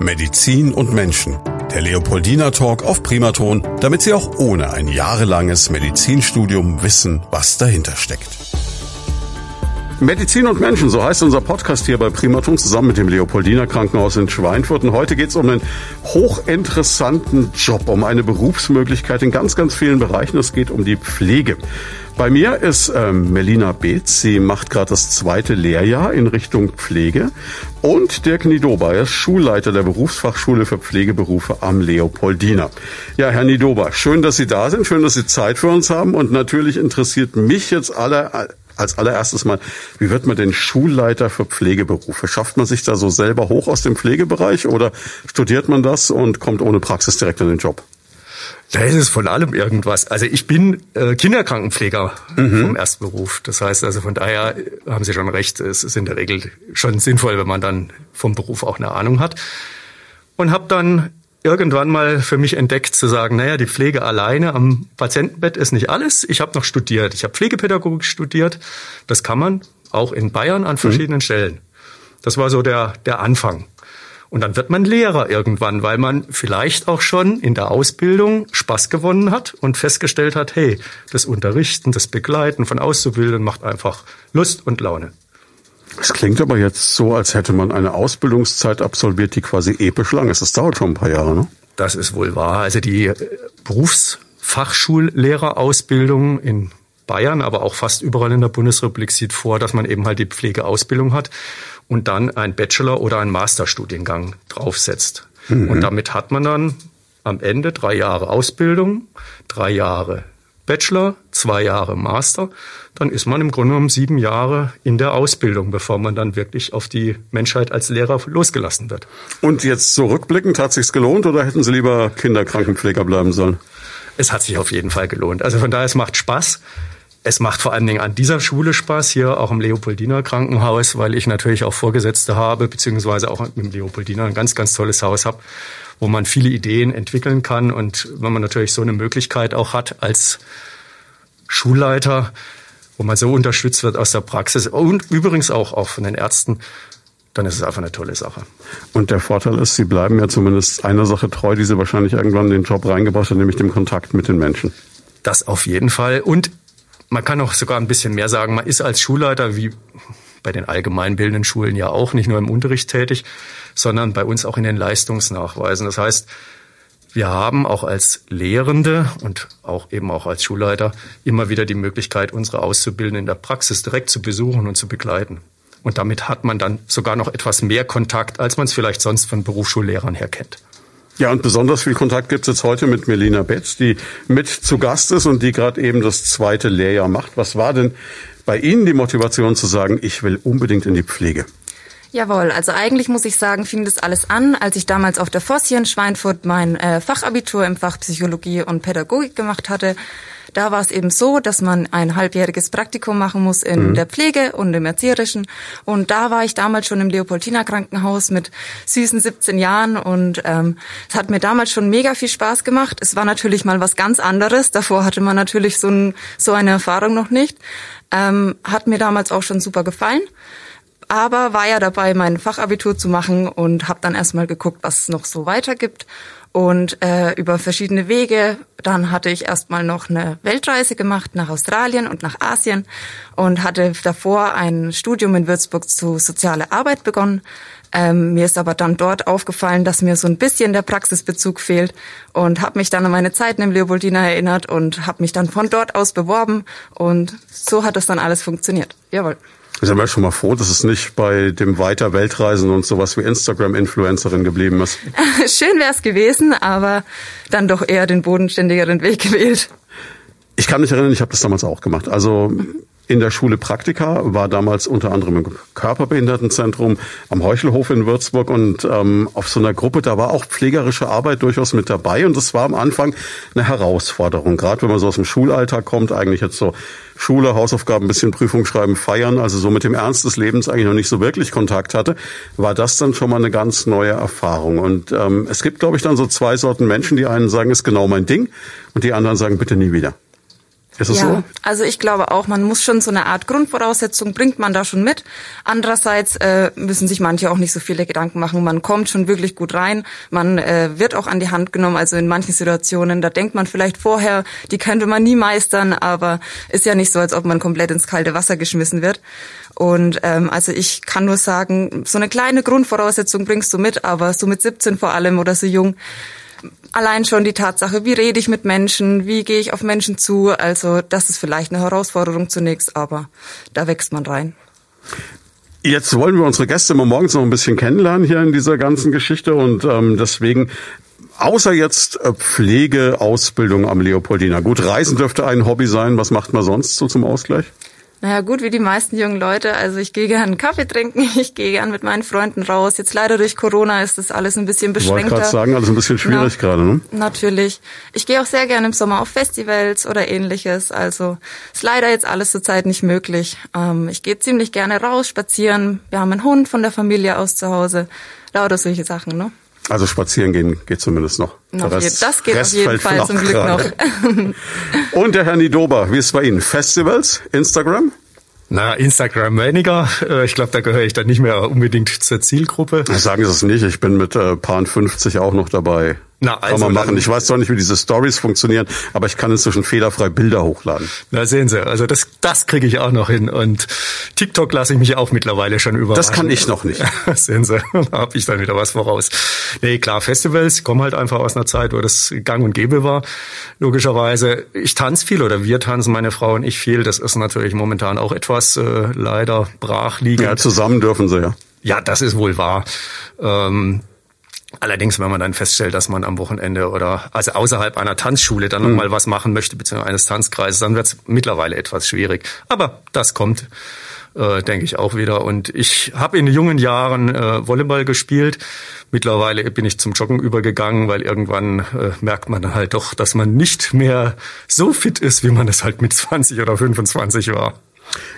Medizin und Menschen. Der Leopoldina Talk auf Primaton, damit Sie auch ohne ein jahrelanges Medizinstudium wissen, was dahinter steckt. Medizin und Menschen, so heißt unser Podcast hier bei Primaton zusammen mit dem Leopoldiner Krankenhaus in Schweinfurt. Und heute geht es um einen hochinteressanten Job, um eine Berufsmöglichkeit in ganz, ganz vielen Bereichen. Es geht um die Pflege. Bei mir ist ähm, Melina Beetz. Sie macht gerade das zweite Lehrjahr in Richtung Pflege. Und Dirk Nidoba, er ist Schulleiter der Berufsfachschule für Pflegeberufe am Leopoldina. Ja, Herr Nidoba, schön, dass Sie da sind, schön, dass Sie Zeit für uns haben. Und natürlich interessiert mich jetzt alle, als allererstes mal, wie wird man denn Schulleiter für Pflegeberufe? Schafft man sich da so selber hoch aus dem Pflegebereich oder studiert man das und kommt ohne Praxis direkt in den Job? Da ist es von allem irgendwas. Also ich bin äh, Kinderkrankenpfleger mhm. vom Erstberuf. Das heißt also von daher haben Sie schon recht, es ist in der Regel schon sinnvoll, wenn man dann vom Beruf auch eine Ahnung hat. Und habe dann irgendwann mal für mich entdeckt zu sagen, naja, die Pflege alleine am Patientenbett ist nicht alles. Ich habe noch studiert. Ich habe Pflegepädagogik studiert. Das kann man auch in Bayern an mhm. verschiedenen mhm. Stellen. Das war so der, der Anfang. Und dann wird man Lehrer irgendwann, weil man vielleicht auch schon in der Ausbildung Spaß gewonnen hat und festgestellt hat, hey, das Unterrichten, das Begleiten von Auszubildenden macht einfach Lust und Laune. Es klingt aber jetzt so, als hätte man eine Ausbildungszeit absolviert, die quasi episch lang ist. Das dauert schon ein paar Jahre, ne? Das ist wohl wahr. Also die äh, Berufsfachschullehrerausbildung in Bayern, aber auch fast überall in der Bundesrepublik sieht vor, dass man eben halt die Pflegeausbildung hat und dann ein Bachelor- oder ein Masterstudiengang draufsetzt. Mhm. Und damit hat man dann am Ende drei Jahre Ausbildung, drei Jahre Bachelor, zwei Jahre Master. Dann ist man im Grunde genommen sieben Jahre in der Ausbildung, bevor man dann wirklich auf die Menschheit als Lehrer losgelassen wird. Und jetzt so rückblickend, hat sich's gelohnt oder hätten Sie lieber Kinderkrankenpfleger bleiben sollen? Es hat sich auf jeden Fall gelohnt. Also von daher, es macht Spaß. Es macht vor allen Dingen an dieser Schule Spaß, hier auch im Leopoldiner Krankenhaus, weil ich natürlich auch Vorgesetzte habe, beziehungsweise auch im Leopoldiner ein ganz, ganz tolles Haus habe, wo man viele Ideen entwickeln kann. Und wenn man natürlich so eine Möglichkeit auch hat als Schulleiter, wo man so unterstützt wird aus der Praxis und übrigens auch, auch von den Ärzten, dann ist es einfach eine tolle Sache. Und der Vorteil ist, Sie bleiben ja zumindest einer Sache treu, die Sie wahrscheinlich irgendwann in den Job reingebracht haben, nämlich dem Kontakt mit den Menschen. Das auf jeden Fall. Und man kann auch sogar ein bisschen mehr sagen, man ist als Schulleiter wie bei den allgemeinbildenden Schulen ja auch nicht nur im Unterricht tätig, sondern bei uns auch in den Leistungsnachweisen. Das heißt, wir haben auch als Lehrende und auch eben auch als Schulleiter immer wieder die Möglichkeit, unsere Auszubildenden in der Praxis direkt zu besuchen und zu begleiten. Und damit hat man dann sogar noch etwas mehr Kontakt, als man es vielleicht sonst von Berufsschullehrern her kennt. Ja, und besonders viel Kontakt gibt es jetzt heute mit Melina Betz, die mit zu Gast ist und die gerade eben das zweite Lehrjahr macht. Was war denn bei Ihnen die Motivation zu sagen, ich will unbedingt in die Pflege? Jawohl, also eigentlich muss ich sagen, fing das alles an, als ich damals auf der Voss hier in Schweinfurt mein äh, Fachabitur im Fach Psychologie und Pädagogik gemacht hatte. Da war es eben so, dass man ein halbjähriges Praktikum machen muss in mhm. der Pflege und im Erzieherischen. Und da war ich damals schon im Leopoldiner Krankenhaus mit süßen 17 Jahren und ähm, es hat mir damals schon mega viel Spaß gemacht. Es war natürlich mal was ganz anderes. Davor hatte man natürlich so, ein, so eine Erfahrung noch nicht. Ähm, hat mir damals auch schon super gefallen aber war ja dabei, mein Fachabitur zu machen und habe dann erstmal geguckt, was es noch so weiter gibt und äh, über verschiedene Wege. Dann hatte ich erstmal noch eine Weltreise gemacht nach Australien und nach Asien und hatte davor ein Studium in Würzburg zu soziale Arbeit begonnen. Ähm, mir ist aber dann dort aufgefallen, dass mir so ein bisschen der Praxisbezug fehlt und habe mich dann an meine Zeiten im Leopoldina erinnert und habe mich dann von dort aus beworben und so hat das dann alles funktioniert. Jawohl. Ich bin schon mal froh, dass es nicht bei dem Weiter Weltreisen und sowas wie Instagram-Influencerin geblieben ist. Schön wäre es gewesen, aber dann doch eher den bodenständigeren Weg gewählt. Ich kann mich erinnern, ich habe das damals auch gemacht. Also in der Schule Praktika, war damals unter anderem im Körperbehindertenzentrum am Heuchelhof in Würzburg und ähm, auf so einer Gruppe, da war auch pflegerische Arbeit durchaus mit dabei und das war am Anfang eine Herausforderung, gerade wenn man so aus dem Schulalltag kommt, eigentlich jetzt so Schule, Hausaufgaben, bisschen Prüfung schreiben, feiern, also so mit dem Ernst des Lebens eigentlich noch nicht so wirklich Kontakt hatte, war das dann schon mal eine ganz neue Erfahrung. Und ähm, es gibt, glaube ich, dann so zwei Sorten Menschen, die einen sagen, ist genau mein Ding und die anderen sagen, bitte nie wieder. Ist es ja, so? also ich glaube auch, man muss schon so eine Art Grundvoraussetzung, bringt man da schon mit. Andererseits äh, müssen sich manche auch nicht so viele Gedanken machen. Man kommt schon wirklich gut rein, man äh, wird auch an die Hand genommen. Also in manchen Situationen, da denkt man vielleicht vorher, die könnte man nie meistern, aber ist ja nicht so, als ob man komplett ins kalte Wasser geschmissen wird. Und ähm, also ich kann nur sagen, so eine kleine Grundvoraussetzung bringst du mit, aber so mit 17 vor allem oder so jung, allein schon die Tatsache, wie rede ich mit Menschen, wie gehe ich auf Menschen zu, also das ist vielleicht eine Herausforderung zunächst, aber da wächst man rein. Jetzt wollen wir unsere Gäste mal morgens noch ein bisschen kennenlernen hier in dieser ganzen Geschichte und ähm, deswegen Außer jetzt äh, Pflegeausbildung am Leopoldina. Gut, Reisen dürfte ein Hobby sein. Was macht man sonst so zum Ausgleich? Naja, gut, wie die meisten jungen Leute. Also ich gehe gern Kaffee trinken, ich gehe gern mit meinen Freunden raus. Jetzt leider durch Corona ist das alles ein bisschen beschränkter. Ich wollte gerade sagen, alles ein bisschen schwierig Na, gerade, ne? Natürlich. Ich gehe auch sehr gerne im Sommer auf Festivals oder ähnliches. Also ist leider jetzt alles zurzeit nicht möglich. Ähm, ich gehe ziemlich gerne raus, spazieren. Wir haben einen Hund von der Familie aus zu Hause. Lauter solche Sachen, ne? Also spazieren gehen geht zumindest noch. noch Rest, das geht Rest auf jeden Fall zum Glück gerade. noch. Und der Herr Nidober, wie ist es bei Ihnen? Festivals, Instagram? Na, Instagram weniger. Äh, ich glaube, da gehöre ich dann nicht mehr unbedingt zur Zielgruppe. Sagen Sie es nicht, ich bin mit äh, Paar 50 auch noch dabei. Na, also kann man machen. Ich weiß zwar nicht, wie diese Stories funktionieren, aber ich kann inzwischen fehlerfrei Bilder hochladen. Na sehen Sie, also das, das kriege ich auch noch hin. Und TikTok lasse ich mich auch mittlerweile schon überraschen. Das kann ich noch nicht. sehen Sie, da habe ich dann wieder was voraus. Nee, klar, Festivals kommen halt einfach aus einer Zeit, wo das gang und gäbe war. Logischerweise, ich tanze viel oder wir tanzen, meine Frau und ich viel. Das ist natürlich momentan auch etwas äh, leider brach liegen. Ja, zusammen dürfen Sie ja. Ja, das ist wohl wahr. Ähm, Allerdings, wenn man dann feststellt, dass man am Wochenende oder also außerhalb einer Tanzschule dann mhm. nochmal was machen möchte, beziehungsweise eines Tanzkreises, dann wird es mittlerweile etwas schwierig. Aber das kommt, äh, denke ich, auch wieder. Und ich habe in jungen Jahren äh, Volleyball gespielt. Mittlerweile bin ich zum Joggen übergegangen, weil irgendwann äh, merkt man dann halt doch, dass man nicht mehr so fit ist, wie man es halt mit 20 oder 25 war.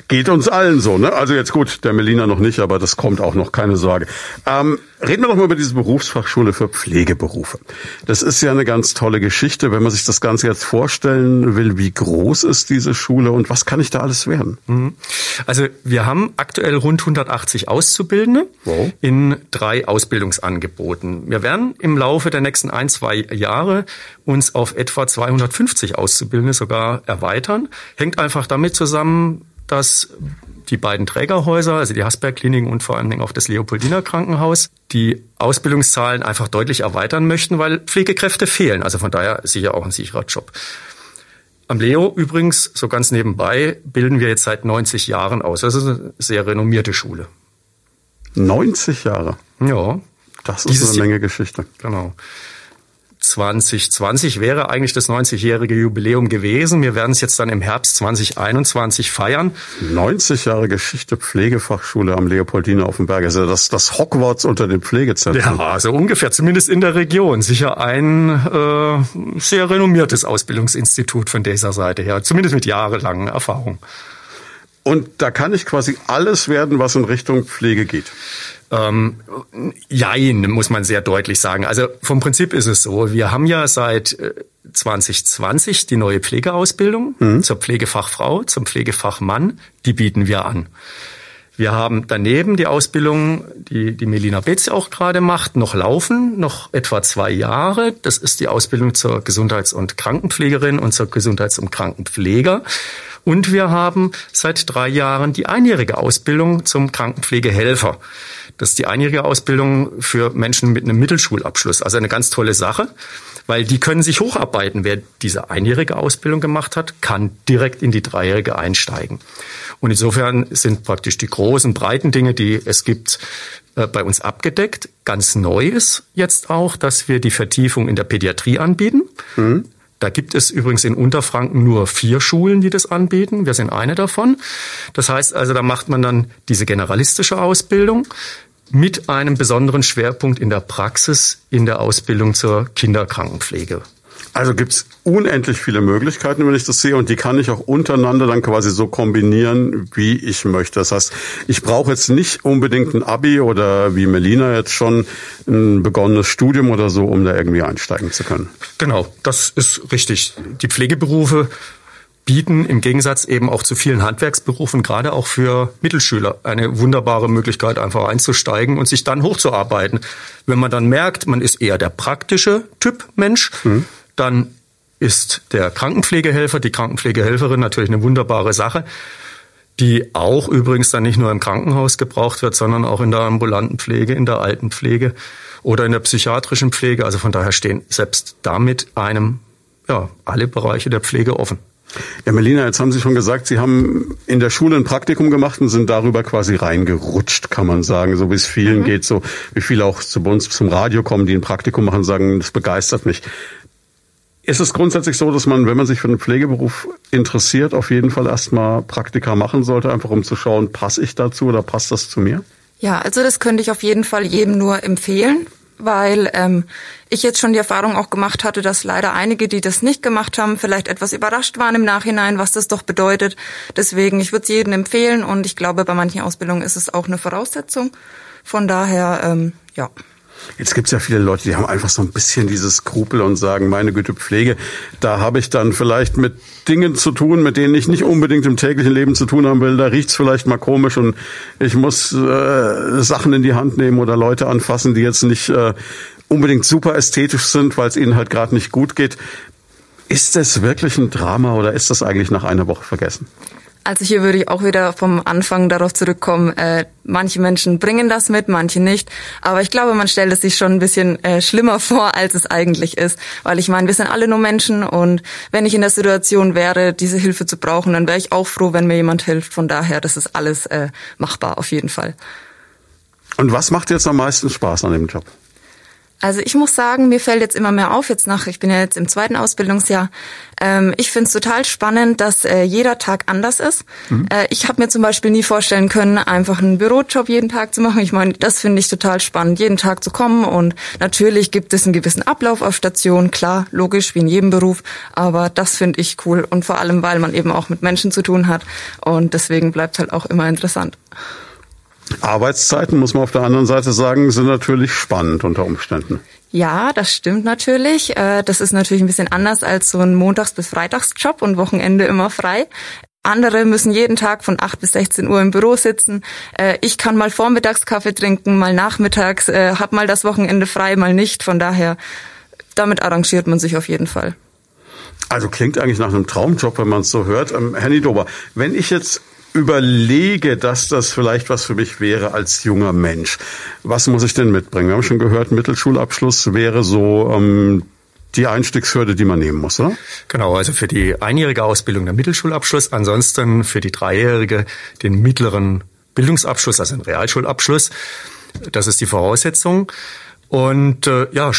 Geht uns allen so, ne? Also jetzt gut, der Melina noch nicht, aber das kommt auch noch, keine Sorge. Ähm, reden wir doch mal über diese Berufsfachschule für Pflegeberufe. Das ist ja eine ganz tolle Geschichte, wenn man sich das Ganze jetzt vorstellen will, wie groß ist diese Schule und was kann ich da alles werden? Mhm. Also wir haben aktuell rund 180 Auszubildende wow. in drei Ausbildungsangeboten. Wir werden im Laufe der nächsten ein, zwei Jahre uns auf etwa 250 Auszubildende sogar erweitern. Hängt einfach damit zusammen, dass die beiden Trägerhäuser, also die Hasberg-Kliniken und vor allen Dingen auch das Leopoldiner Krankenhaus, die Ausbildungszahlen einfach deutlich erweitern möchten, weil Pflegekräfte fehlen. Also von daher sicher auch ein sicherer Job. Am Leo übrigens, so ganz nebenbei, bilden wir jetzt seit 90 Jahren aus. Das ist eine sehr renommierte Schule. 90 Jahre? Ja. Das ist Dieses eine Menge Geschichte. Genau. 2020 wäre eigentlich das 90-jährige Jubiläum gewesen. Wir werden es jetzt dann im Herbst 2021 feiern. 90 Jahre Geschichte Pflegefachschule am Leopoldiner auf dem Berg. Also das, das Hogwarts unter den Pflegezentren. Ja, also ungefähr, zumindest in der Region. Sicher ein äh, sehr renommiertes Ausbildungsinstitut von dieser Seite her. Zumindest mit jahrelangen Erfahrung. Und da kann ich quasi alles werden, was in Richtung Pflege geht. Ähm, jein, muss man sehr deutlich sagen. Also vom Prinzip ist es so, wir haben ja seit 2020 äh, die neue Pflegeausbildung mhm. zur Pflegefachfrau, zum Pflegefachmann, die bieten wir an. Wir haben daneben die Ausbildung, die die Melina Betz auch gerade macht, noch laufen, noch etwa zwei Jahre. Das ist die Ausbildung zur Gesundheits- und Krankenpflegerin und zur Gesundheits- und Krankenpfleger. Und wir haben seit drei Jahren die einjährige Ausbildung zum Krankenpflegehelfer. Das ist die einjährige Ausbildung für Menschen mit einem Mittelschulabschluss. Also eine ganz tolle Sache, weil die können sich hocharbeiten. Wer diese einjährige Ausbildung gemacht hat, kann direkt in die dreijährige einsteigen. Und insofern sind praktisch die großen, breiten Dinge, die es gibt, äh, bei uns abgedeckt. Ganz neu ist jetzt auch, dass wir die Vertiefung in der Pädiatrie anbieten. Mhm. Da gibt es übrigens in Unterfranken nur vier Schulen, die das anbieten. Wir sind eine davon. Das heißt also, da macht man dann diese generalistische Ausbildung mit einem besonderen Schwerpunkt in der Praxis in der Ausbildung zur Kinderkrankenpflege. Also gibt's unendlich viele Möglichkeiten, wenn ich das sehe, und die kann ich auch untereinander dann quasi so kombinieren, wie ich möchte. Das heißt, ich brauche jetzt nicht unbedingt ein Abi oder wie Melina jetzt schon ein begonnenes Studium oder so, um da irgendwie einsteigen zu können. Genau, das ist richtig. Die Pflegeberufe bieten im Gegensatz eben auch zu vielen Handwerksberufen, gerade auch für Mittelschüler, eine wunderbare Möglichkeit, einfach einzusteigen und sich dann hochzuarbeiten. Wenn man dann merkt, man ist eher der praktische Typ Mensch, mhm. dann ist der Krankenpflegehelfer, die Krankenpflegehelferin natürlich eine wunderbare Sache, die auch übrigens dann nicht nur im Krankenhaus gebraucht wird, sondern auch in der ambulanten Pflege, in der Altenpflege oder in der psychiatrischen Pflege. Also von daher stehen selbst damit einem ja, alle Bereiche der Pflege offen. Ja, Melina, jetzt haben Sie schon gesagt, Sie haben in der Schule ein Praktikum gemacht und sind darüber quasi reingerutscht, kann man sagen, so wie es vielen mhm. geht, so wie viele auch zu uns zum Radio kommen, die ein Praktikum machen, sagen, das begeistert mich. Ist es grundsätzlich so, dass man, wenn man sich für den Pflegeberuf interessiert, auf jeden Fall erstmal Praktika machen sollte, einfach um zu schauen, passe ich dazu oder passt das zu mir? Ja, also das könnte ich auf jeden Fall jedem nur empfehlen, weil ähm, ich jetzt schon die Erfahrung auch gemacht hatte, dass leider einige, die das nicht gemacht haben, vielleicht etwas überrascht waren im Nachhinein, was das doch bedeutet. Deswegen, ich würde es jedem empfehlen und ich glaube, bei manchen Ausbildungen ist es auch eine Voraussetzung. Von daher, ähm, ja. Jetzt gibt es ja viele Leute, die haben einfach so ein bisschen dieses Skrupel und sagen, meine Güte, Pflege, da habe ich dann vielleicht mit Dingen zu tun, mit denen ich nicht unbedingt im täglichen Leben zu tun haben will. Da riecht's vielleicht mal komisch und ich muss äh, Sachen in die Hand nehmen oder Leute anfassen, die jetzt nicht äh, unbedingt super ästhetisch sind, weil es ihnen halt gerade nicht gut geht. Ist das wirklich ein Drama oder ist das eigentlich nach einer Woche vergessen? Also hier würde ich auch wieder vom Anfang darauf zurückkommen, äh, manche Menschen bringen das mit, manche nicht. Aber ich glaube, man stellt es sich schon ein bisschen äh, schlimmer vor, als es eigentlich ist. Weil ich meine, wir sind alle nur Menschen und wenn ich in der Situation wäre, diese Hilfe zu brauchen, dann wäre ich auch froh, wenn mir jemand hilft. Von daher, das ist alles äh, machbar auf jeden Fall. Und was macht jetzt am meisten Spaß an dem Job? Also ich muss sagen, mir fällt jetzt immer mehr auf, jetzt nach, ich bin ja jetzt im zweiten Ausbildungsjahr, ähm, ich finde es total spannend, dass äh, jeder Tag anders ist. Mhm. Äh, ich habe mir zum Beispiel nie vorstellen können, einfach einen Bürojob jeden Tag zu machen. Ich meine, das finde ich total spannend, jeden Tag zu kommen. Und natürlich gibt es einen gewissen Ablauf auf Station, klar, logisch, wie in jedem Beruf. Aber das finde ich cool. Und vor allem, weil man eben auch mit Menschen zu tun hat. Und deswegen bleibt halt auch immer interessant. Arbeitszeiten, muss man auf der anderen Seite sagen, sind natürlich spannend unter Umständen. Ja, das stimmt natürlich. Äh, das ist natürlich ein bisschen anders als so ein Montags- bis Freitagsjob und Wochenende immer frei. Andere müssen jeden Tag von 8 bis 16 Uhr im Büro sitzen. Äh, ich kann mal Vormittagskaffee trinken, mal nachmittags, äh, hab mal das Wochenende frei, mal nicht. Von daher, damit arrangiert man sich auf jeden Fall. Also klingt eigentlich nach einem Traumjob, wenn man es so hört. Ähm, Herr Niedober, wenn ich jetzt überlege, dass das vielleicht was für mich wäre als junger Mensch. Was muss ich denn mitbringen? Wir haben schon gehört, Mittelschulabschluss wäre so ähm, die Einstiegshürde, die man nehmen muss, oder? Genau, also für die einjährige Ausbildung der Mittelschulabschluss, ansonsten für die dreijährige den mittleren Bildungsabschluss, also den Realschulabschluss. Das ist die Voraussetzung. Und äh, ja,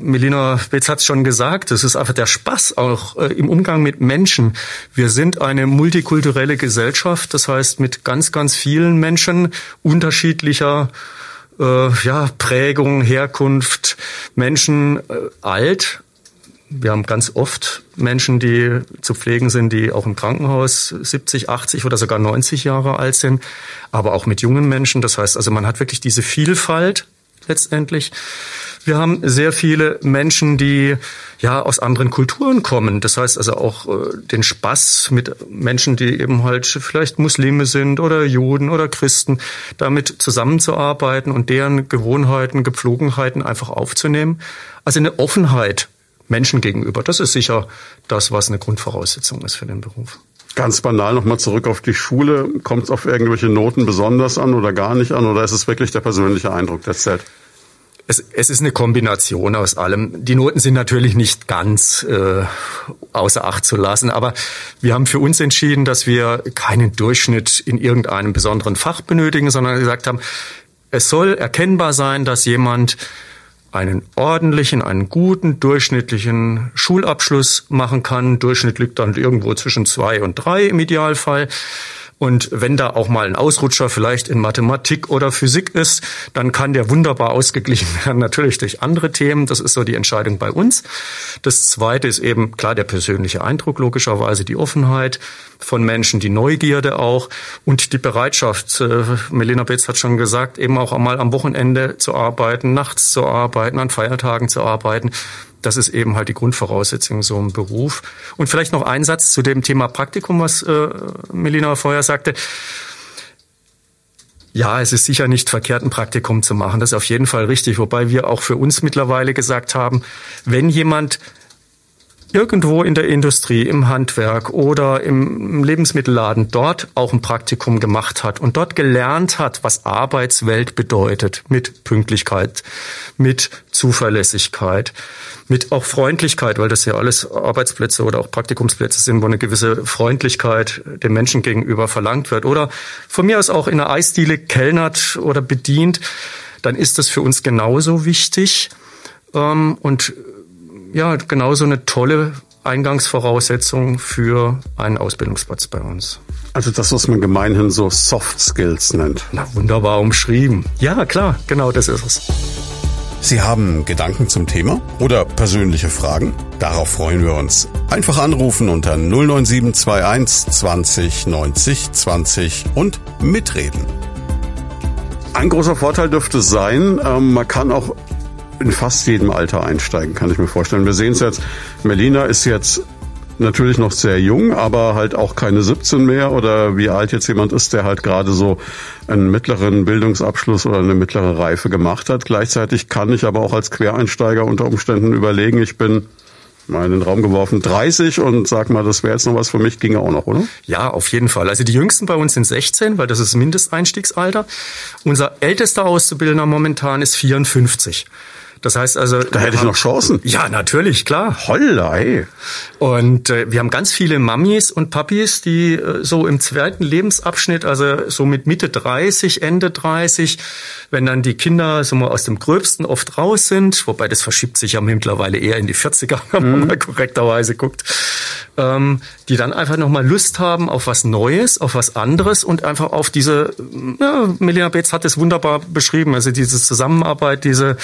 Melina Betz hat es schon gesagt, es ist einfach der Spaß auch äh, im Umgang mit Menschen. Wir sind eine multikulturelle Gesellschaft, das heißt mit ganz, ganz vielen Menschen unterschiedlicher äh, ja, Prägung, Herkunft, Menschen äh, alt. Wir haben ganz oft Menschen, die zu pflegen sind, die auch im Krankenhaus 70, 80 oder sogar 90 Jahre alt sind, aber auch mit jungen Menschen. Das heißt also, man hat wirklich diese Vielfalt letztendlich. Wir haben sehr viele Menschen, die ja aus anderen Kulturen kommen. Das heißt also auch äh, den Spaß mit Menschen, die eben halt vielleicht Muslime sind oder Juden oder Christen, damit zusammenzuarbeiten und deren Gewohnheiten, Gepflogenheiten einfach aufzunehmen. Also eine Offenheit Menschen gegenüber. Das ist sicher das, was eine Grundvoraussetzung ist für den Beruf. Ganz banal nochmal zurück auf die Schule. Kommt es auf irgendwelche Noten besonders an oder gar nicht an oder ist es wirklich der persönliche Eindruck, der zählt? Es, es ist eine Kombination aus allem. Die Noten sind natürlich nicht ganz äh, außer Acht zu lassen, aber wir haben für uns entschieden, dass wir keinen Durchschnitt in irgendeinem besonderen Fach benötigen, sondern gesagt haben, es soll erkennbar sein, dass jemand einen ordentlichen, einen guten, durchschnittlichen Schulabschluss machen kann. Durchschnitt liegt dann irgendwo zwischen zwei und drei im Idealfall. Und wenn da auch mal ein Ausrutscher vielleicht in Mathematik oder Physik ist, dann kann der wunderbar ausgeglichen werden, natürlich durch andere Themen. Das ist so die Entscheidung bei uns. Das Zweite ist eben klar der persönliche Eindruck, logischerweise die Offenheit von Menschen, die Neugierde auch und die Bereitschaft. Äh, Melina Betz hat schon gesagt, eben auch einmal am Wochenende zu arbeiten, nachts zu arbeiten, an Feiertagen zu arbeiten das ist eben halt die Grundvoraussetzung so ein Beruf. Und vielleicht noch ein Satz zu dem Thema Praktikum, was äh, Melina vorher sagte. Ja, es ist sicher nicht verkehrt, ein Praktikum zu machen. Das ist auf jeden Fall richtig. Wobei wir auch für uns mittlerweile gesagt haben, wenn jemand irgendwo in der Industrie, im Handwerk oder im Lebensmittelladen dort auch ein Praktikum gemacht hat und dort gelernt hat, was Arbeitswelt bedeutet, mit Pünktlichkeit, mit Zuverlässigkeit, mit auch Freundlichkeit, weil das ja alles Arbeitsplätze oder auch Praktikumsplätze sind, wo eine gewisse Freundlichkeit dem Menschen gegenüber verlangt wird. Oder von mir aus auch in einer Eisdiele kellnert oder bedient, dann ist das für uns genauso wichtig. Ähm, und ja, genauso eine tolle Eingangsvoraussetzung für einen Ausbildungsplatz bei uns. Also das, was man gemeinhin so Soft Skills nennt. Na, wunderbar umschrieben. Ja, klar, genau das ist es. Sie haben Gedanken zum Thema oder persönliche Fragen? Darauf freuen wir uns. Einfach anrufen unter 09721 20 90 20 und mitreden. Ein großer Vorteil dürfte sein, ähm, man kann auch in fast jedem Alter einsteigen, kann ich mir vorstellen. Wir sehen es jetzt, Melina ist jetzt natürlich noch sehr jung, aber halt auch keine 17 mehr oder wie alt jetzt jemand ist, der halt gerade so einen mittleren Bildungsabschluss oder eine mittlere Reife gemacht hat. Gleichzeitig kann ich aber auch als Quereinsteiger unter Umständen überlegen, ich bin mal in den Raum geworfen, 30 und sag mal, das wäre jetzt noch was für mich, ginge auch noch, oder? Ja, auf jeden Fall. Also die Jüngsten bei uns sind 16, weil das ist Mindesteinstiegsalter. Unser ältester Auszubildender momentan ist 54. Das heißt also, da hätte ich noch Chancen. Ja, natürlich, klar. Holla, ey. Und äh, wir haben ganz viele Mamis und Papis, die äh, so im zweiten Lebensabschnitt, also so mit Mitte 30, Ende 30, wenn dann die Kinder so mal aus dem Gröbsten oft raus sind, wobei das verschiebt sich ja mittlerweile eher in die 40er, wenn man mhm. mal korrekterweise guckt, ähm, die dann einfach nochmal Lust haben auf was Neues, auf was anderes und einfach auf diese, ja, Melina Beetz hat es wunderbar beschrieben, also diese Zusammenarbeit, diese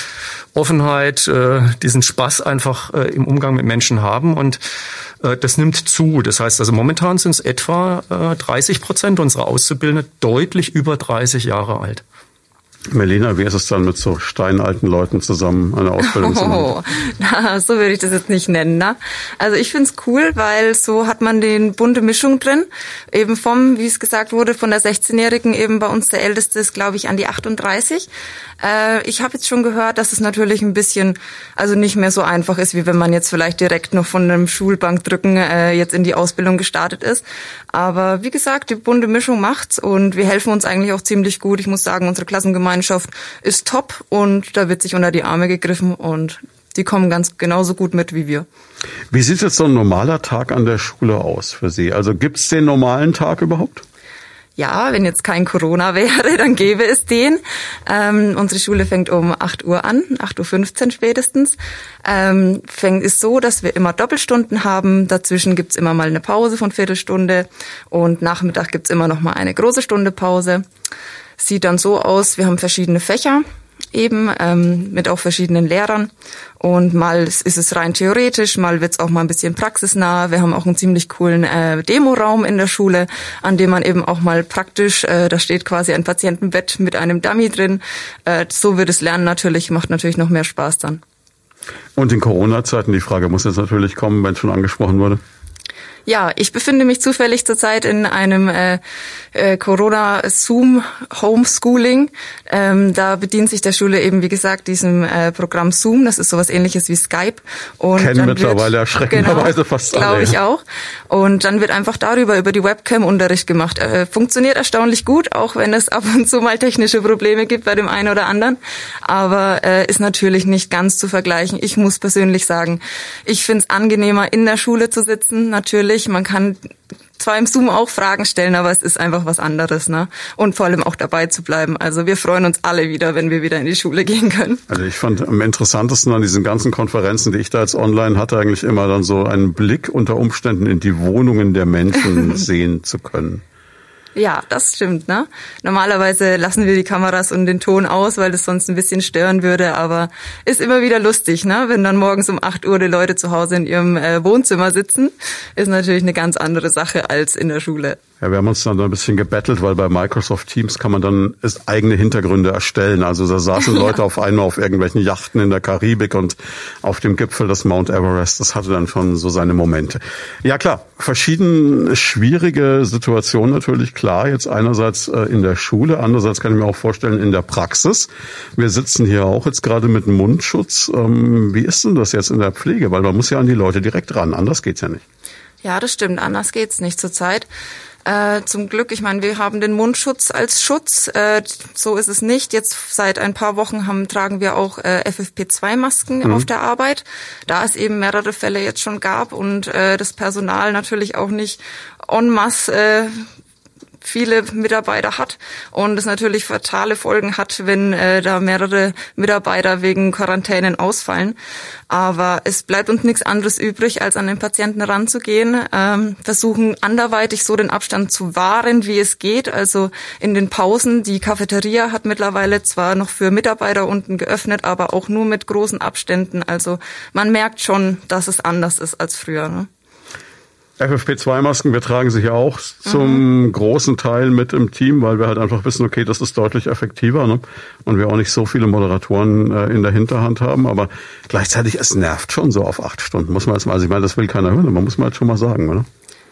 Offenheit, äh, diesen Spaß einfach äh, im Umgang mit Menschen haben und äh, das nimmt zu. Das heißt also momentan sind es etwa äh, 30 Prozent unserer Auszubildenden deutlich über 30 Jahre alt. Melina, wie ist es dann mit so steinalten Leuten zusammen eine Ausbildung zu machen? Oh, na, so würde ich das jetzt nicht nennen. Ne? Also ich find's cool, weil so hat man den bunte Mischung drin. Eben vom, wie es gesagt wurde, von der 16-Jährigen eben bei uns der Älteste ist, glaube ich, an die 38. Äh, ich habe jetzt schon gehört, dass es natürlich ein bisschen, also nicht mehr so einfach ist, wie wenn man jetzt vielleicht direkt noch von einem Schulbankdrücken äh, jetzt in die Ausbildung gestartet ist. Aber wie gesagt, die bunte Mischung macht's und wir helfen uns eigentlich auch ziemlich gut. Ich muss sagen, unsere Klassengemeinschaft ist top und da wird sich unter die Arme gegriffen und die kommen ganz genauso gut mit wie wir. Wie sieht jetzt so ein normaler Tag an der Schule aus für Sie? Also gibt's den normalen Tag überhaupt? Ja, wenn jetzt kein Corona wäre, dann gäbe es den. Ähm, unsere Schule fängt um 8 Uhr an, 8.15 Uhr spätestens. Ähm, fängt ist so, dass wir immer Doppelstunden haben. Dazwischen gibt's immer mal eine Pause von Viertelstunde und Nachmittag gibt's immer noch mal eine große Stunde Pause. Sieht dann so aus, wir haben verschiedene Fächer eben ähm, mit auch verschiedenen Lehrern. Und mal ist es rein theoretisch, mal wird es auch mal ein bisschen praxisnah. Wir haben auch einen ziemlich coolen äh, Demoraum in der Schule, an dem man eben auch mal praktisch, äh, da steht quasi ein Patientenbett mit einem Dummy drin. Äh, so wird es Lernen natürlich, macht natürlich noch mehr Spaß dann. Und in Corona-Zeiten, die Frage muss jetzt natürlich kommen, wenn es schon angesprochen wurde. Ja, ich befinde mich zufällig zurzeit in einem äh, äh, Corona-Zoom Homeschooling. Ähm, da bedient sich der Schule eben, wie gesagt, diesem äh, Programm Zoom. Das ist sowas ähnliches wie Skype. Und Kennen mittlerweile erschreckenderweise genau, fast alle. Glaube ich auch. Und dann wird einfach darüber, über die Webcam Unterricht gemacht. Äh, funktioniert erstaunlich gut, auch wenn es ab und zu mal technische Probleme gibt bei dem einen oder anderen. Aber äh, ist natürlich nicht ganz zu vergleichen. Ich muss persönlich sagen, ich finde es angenehmer, in der Schule zu sitzen, natürlich natürlich. Man kann zwar im Zoom auch Fragen stellen, aber es ist einfach was anderes, ne? Und vor allem auch dabei zu bleiben. Also wir freuen uns alle wieder, wenn wir wieder in die Schule gehen können. Also ich fand am interessantesten an diesen ganzen Konferenzen, die ich da jetzt online hatte, eigentlich immer dann so einen Blick unter Umständen in die Wohnungen der Menschen sehen zu können. Ja, das stimmt. Ne? Normalerweise lassen wir die Kameras und den Ton aus, weil das sonst ein bisschen stören würde. Aber ist immer wieder lustig, ne? wenn dann morgens um 8 Uhr die Leute zu Hause in ihrem äh, Wohnzimmer sitzen. Ist natürlich eine ganz andere Sache als in der Schule. Ja, wir haben uns dann ein bisschen gebettelt, weil bei Microsoft Teams kann man dann eigene Hintergründe erstellen. Also da saßen Leute auf einmal auf irgendwelchen Yachten in der Karibik und auf dem Gipfel des Mount Everest. Das hatte dann schon so seine Momente. Ja klar, verschiedene schwierige Situationen natürlich klar. Jetzt einerseits äh, in der Schule, andererseits kann ich mir auch vorstellen in der Praxis. Wir sitzen hier auch jetzt gerade mit Mundschutz. Ähm, wie ist denn das jetzt in der Pflege? Weil man muss ja an die Leute direkt ran. Anders geht's ja nicht. Ja, das stimmt. Anders geht's nicht zurzeit. Äh, zum Glück, ich meine, wir haben den Mundschutz als Schutz. Äh, so ist es nicht. Jetzt seit ein paar Wochen haben, tragen wir auch äh, FFP2-Masken mhm. auf der Arbeit, da es eben mehrere Fälle jetzt schon gab und äh, das Personal natürlich auch nicht en masse äh, viele Mitarbeiter hat und es natürlich fatale Folgen hat, wenn äh, da mehrere Mitarbeiter wegen Quarantänen ausfallen. Aber es bleibt uns nichts anderes übrig, als an den Patienten ranzugehen, ähm, versuchen anderweitig so den Abstand zu wahren, wie es geht. Also in den Pausen, die Cafeteria hat mittlerweile zwar noch für Mitarbeiter unten geöffnet, aber auch nur mit großen Abständen. Also man merkt schon, dass es anders ist als früher. Ne? FFP2-Masken, wir tragen sie ja auch zum mhm. großen Teil mit im Team, weil wir halt einfach wissen, okay, das ist deutlich effektiver ne? und wir auch nicht so viele Moderatoren äh, in der Hinterhand haben. Aber gleichzeitig, es nervt schon so auf acht Stunden, muss man jetzt mal, also ich meine, das will keiner hören, man muss man halt schon mal sagen, oder?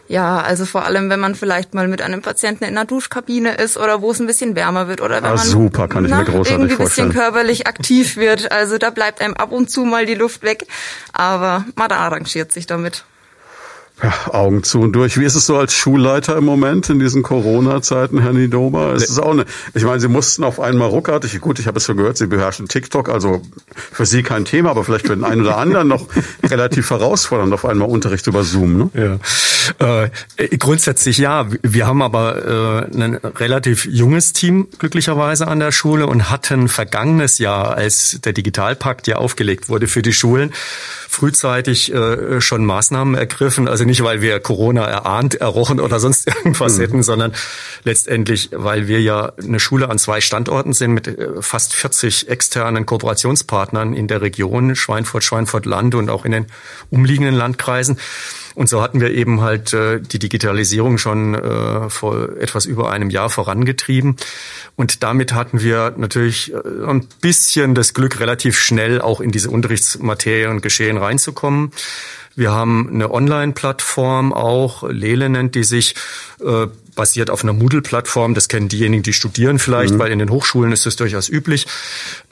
Ja, also vor allem, wenn man vielleicht mal mit einem Patienten in einer Duschkabine ist oder wo es ein bisschen wärmer wird oder wenn ah, man super, kann ich na, mir großartig irgendwie ein bisschen körperlich aktiv wird. Also da bleibt einem ab und zu mal die Luft weg, aber man arrangiert sich damit. Ja, Augen zu und durch. Wie ist es so als Schulleiter im Moment in diesen Corona-Zeiten, Herr Nidoma? Es ist auch eine, ich meine, Sie mussten auf einmal ruckartig, gut, ich habe es schon gehört, Sie beherrschen TikTok, also für Sie kein Thema, aber vielleicht für den einen oder anderen noch relativ herausfordernd, auf einmal Unterricht über Zoom, ne? Ja. Äh, grundsätzlich ja. Wir haben aber äh, ein relativ junges Team glücklicherweise an der Schule und hatten vergangenes Jahr, als der Digitalpakt ja aufgelegt wurde für die Schulen, frühzeitig äh, schon Maßnahmen ergriffen. Also nicht, weil wir Corona erahnt, errochen oder sonst irgendwas mhm. hätten, sondern letztendlich, weil wir ja eine Schule an zwei Standorten sind mit äh, fast 40 externen Kooperationspartnern in der Region, Schweinfurt, Schweinfurt-Land und auch in den umliegenden Landkreisen. Und so hatten wir eben halt äh, die Digitalisierung schon äh, vor etwas über einem Jahr vorangetrieben. Und damit hatten wir natürlich äh, ein bisschen das Glück, relativ schnell auch in diese Unterrichtsmaterie und Geschehen reinzukommen. Wir haben eine Online-Plattform auch, Lele nennt die sich, äh, basiert auf einer Moodle-Plattform. Das kennen diejenigen, die studieren vielleicht, mhm. weil in den Hochschulen ist das durchaus üblich,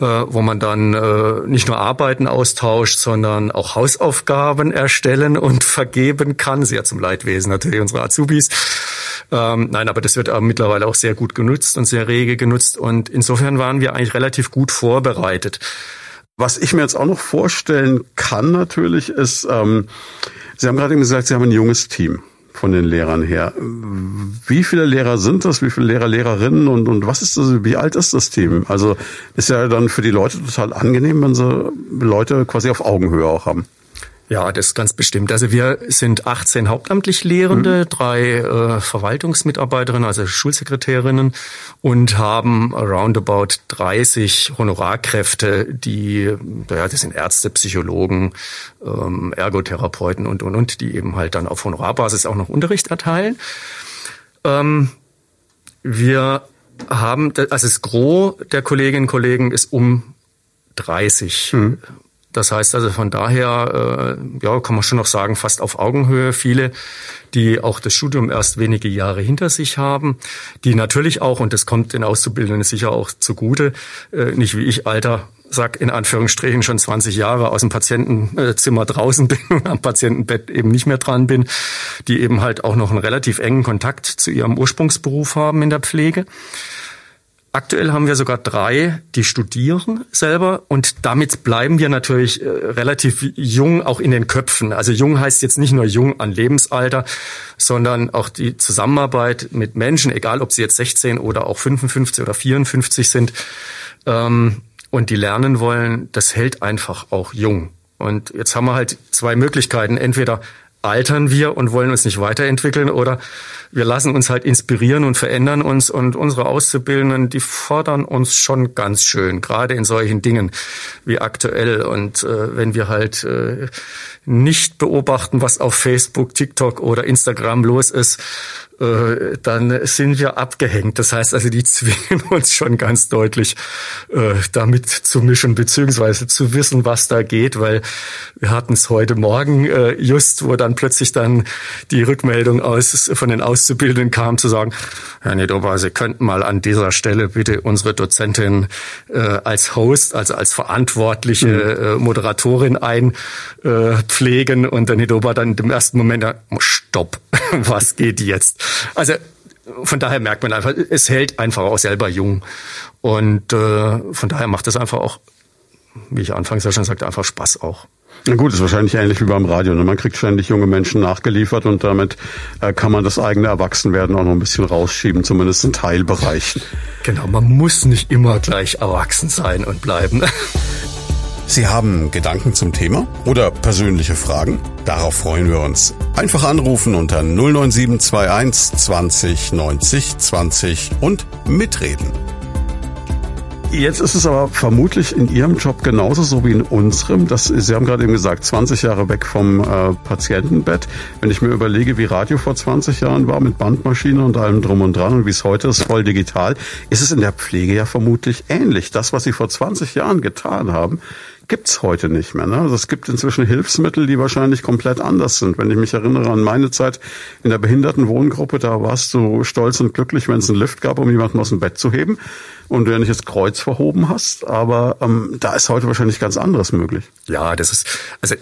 äh, wo man dann äh, nicht nur Arbeiten austauscht, sondern auch Hausaufgaben erstellen und vergeben kann. Sehr zum Leidwesen natürlich unserer Azubis. Ähm, nein, aber das wird aber mittlerweile auch sehr gut genutzt und sehr rege genutzt. Und insofern waren wir eigentlich relativ gut vorbereitet. Was ich mir jetzt auch noch vorstellen kann natürlich ist, ähm, Sie haben gerade eben gesagt, Sie haben ein junges Team von den Lehrern her. Wie viele Lehrer sind das? Wie viele Lehrer, Lehrerinnen und, und was ist das? Wie alt ist das Team? Also ist ja dann für die Leute total angenehm, wenn sie Leute quasi auf Augenhöhe auch haben. Ja, das ist ganz bestimmt. Also wir sind 18 hauptamtlich Lehrende, mhm. drei äh, Verwaltungsmitarbeiterinnen, also Schulsekretärinnen und haben roundabout 30 Honorarkräfte, die, ja, das sind Ärzte, Psychologen, ähm, Ergotherapeuten und, und, und, die eben halt dann auf Honorarbasis auch noch Unterricht erteilen. Ähm, wir haben, also das Gros der Kolleginnen und Kollegen ist um 30. Mhm. Das heißt also von daher, äh, ja, kann man schon noch sagen, fast auf Augenhöhe. Viele, die auch das Studium erst wenige Jahre hinter sich haben, die natürlich auch, und das kommt den Auszubildenden sicher auch zugute, äh, nicht wie ich, Alter, sag in Anführungsstrichen schon 20 Jahre aus dem Patientenzimmer draußen bin und am Patientenbett eben nicht mehr dran bin, die eben halt auch noch einen relativ engen Kontakt zu ihrem Ursprungsberuf haben in der Pflege. Aktuell haben wir sogar drei, die studieren selber und damit bleiben wir natürlich äh, relativ jung auch in den Köpfen. Also jung heißt jetzt nicht nur jung an Lebensalter, sondern auch die Zusammenarbeit mit Menschen, egal ob sie jetzt 16 oder auch 55 oder 54 sind ähm, und die lernen wollen, das hält einfach auch jung. Und jetzt haben wir halt zwei Möglichkeiten. Entweder altern wir und wollen uns nicht weiterentwickeln oder wir lassen uns halt inspirieren und verändern uns und unsere Auszubildenden, die fordern uns schon ganz schön, gerade in solchen Dingen wie aktuell. Und äh, wenn wir halt äh, nicht beobachten, was auf Facebook, TikTok oder Instagram los ist, äh, dann sind wir abgehängt. Das heißt also, die zwingen uns schon ganz deutlich äh, damit zu mischen, beziehungsweise zu wissen, was da geht, weil wir hatten es heute Morgen äh, just, wo dann plötzlich dann die Rückmeldung aus von den Auszubildenden kam, zu sagen, Herr Nedoba, Sie könnten mal an dieser Stelle bitte unsere Dozentin äh, als Host, also als verantwortliche mhm. äh, Moderatorin einpflegen äh, und der Nedoba dann im ersten Moment, stopp, was geht jetzt? Also von daher merkt man einfach, es hält einfach auch selber jung. Und äh, von daher macht es einfach auch, wie ich anfangs ja schon sagte, einfach Spaß auch. Na gut, ist wahrscheinlich ähnlich wie beim Radio. Ne? Man kriegt ständig junge Menschen nachgeliefert und damit äh, kann man das eigene Erwachsenwerden auch noch ein bisschen rausschieben, zumindest in Teilbereichen. Genau, man muss nicht immer gleich erwachsen sein und bleiben. Sie haben Gedanken zum Thema oder persönliche Fragen? Darauf freuen wir uns. Einfach anrufen unter 09721 20 90 20 und mitreden. Jetzt ist es aber vermutlich in Ihrem Job genauso so wie in unserem. dass Sie haben gerade eben gesagt, 20 Jahre weg vom äh, Patientenbett. Wenn ich mir überlege, wie Radio vor 20 Jahren war mit Bandmaschine und allem drum und dran und wie es heute ist, voll digital, ist es in der Pflege ja vermutlich ähnlich. Das, was Sie vor 20 Jahren getan haben, gibt's heute nicht mehr. Ne? Also es gibt inzwischen Hilfsmittel, die wahrscheinlich komplett anders sind. Wenn ich mich erinnere an meine Zeit in der Behindertenwohngruppe, da warst du stolz und glücklich, wenn es einen Lift gab, um jemanden aus dem Bett zu heben und du ja nicht das Kreuz verhoben hast. Aber ähm, da ist heute wahrscheinlich ganz anderes möglich. Ja, das ist also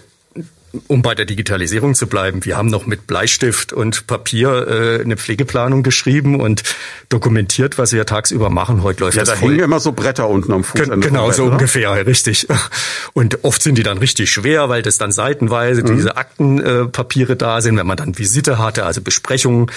um bei der Digitalisierung zu bleiben, wir haben noch mit Bleistift und Papier äh, eine Pflegeplanung geschrieben und dokumentiert, was wir tagsüber machen. Heute läuft ja, das da voll. hängen immer so Bretter unten am Fuß. Genau, so ungefähr, richtig. Und oft sind die dann richtig schwer, weil das dann seitenweise mhm. diese Aktenpapiere äh, da sind. Wenn man dann Visite hatte, also Besprechungen,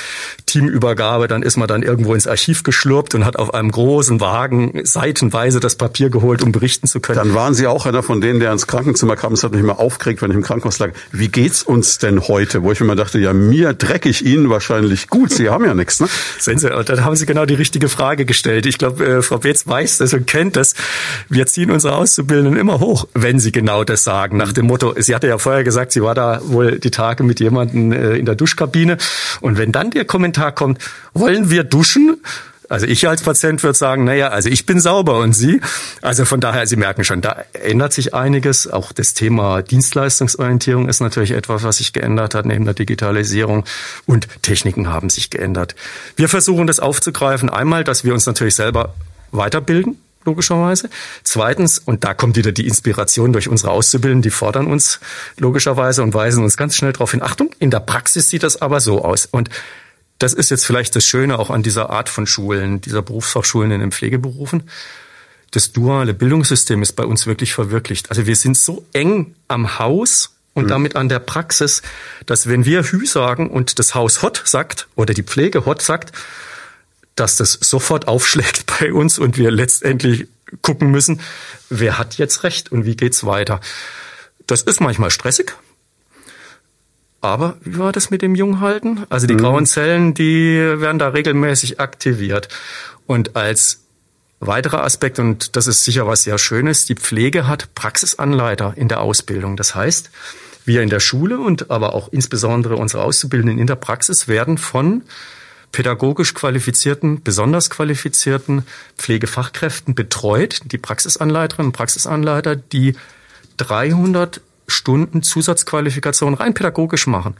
Teamübergabe, dann ist man dann irgendwo ins Archiv geschlurpt und hat auf einem großen Wagen seitenweise das Papier geholt, um berichten zu können. Dann waren Sie auch einer von denen, der ins Krankenzimmer kam. Es hat mich immer aufgeregt, wenn ich im Krankenhaus lag sagen, wie geht's uns denn heute? Wo ich immer dachte, ja, mir dreckig, Ihnen wahrscheinlich gut. Sie haben ja nichts, ne? Sehen Sie, und dann haben Sie genau die richtige Frage gestellt. Ich glaube, äh, Frau Beetz weiß das und kennt das. Wir ziehen unsere Auszubildenden immer hoch, wenn sie genau das sagen. Nach dem Motto, sie hatte ja vorher gesagt, sie war da wohl die Tage mit jemandem äh, in der Duschkabine. Und wenn dann der Kommentar kommt, wollen wir duschen? Also ich als Patient würde sagen, naja, also ich bin sauber und Sie. Also von daher, Sie merken schon, da ändert sich einiges. Auch das Thema Dienstleistungsorientierung ist natürlich etwas, was sich geändert hat neben der Digitalisierung. Und Techniken haben sich geändert. Wir versuchen das aufzugreifen. Einmal, dass wir uns natürlich selber weiterbilden logischerweise. Zweitens, und da kommt wieder die Inspiration durch unsere Auszubildenden, die fordern uns logischerweise und weisen uns ganz schnell darauf hin. Achtung, in der Praxis sieht das aber so aus. Und das ist jetzt vielleicht das Schöne auch an dieser Art von Schulen, dieser Berufsfachschulen in den Pflegeberufen. Das duale Bildungssystem ist bei uns wirklich verwirklicht. Also wir sind so eng am Haus und mhm. damit an der Praxis, dass wenn wir Hü sagen und das Haus Hot sagt oder die Pflege Hot sagt, dass das sofort aufschlägt bei uns und wir letztendlich gucken müssen, wer hat jetzt recht und wie geht's weiter. Das ist manchmal stressig, aber wie war das mit dem Junghalten? Also die mhm. grauen Zellen, die werden da regelmäßig aktiviert. Und als weiterer Aspekt, und das ist sicher was sehr Schönes, die Pflege hat Praxisanleiter in der Ausbildung. Das heißt, wir in der Schule und aber auch insbesondere unsere Auszubildenden in der Praxis werden von pädagogisch qualifizierten, besonders qualifizierten Pflegefachkräften betreut, die Praxisanleiterinnen und Praxisanleiter, die 300 Stunden Zusatzqualifikation rein pädagogisch machen.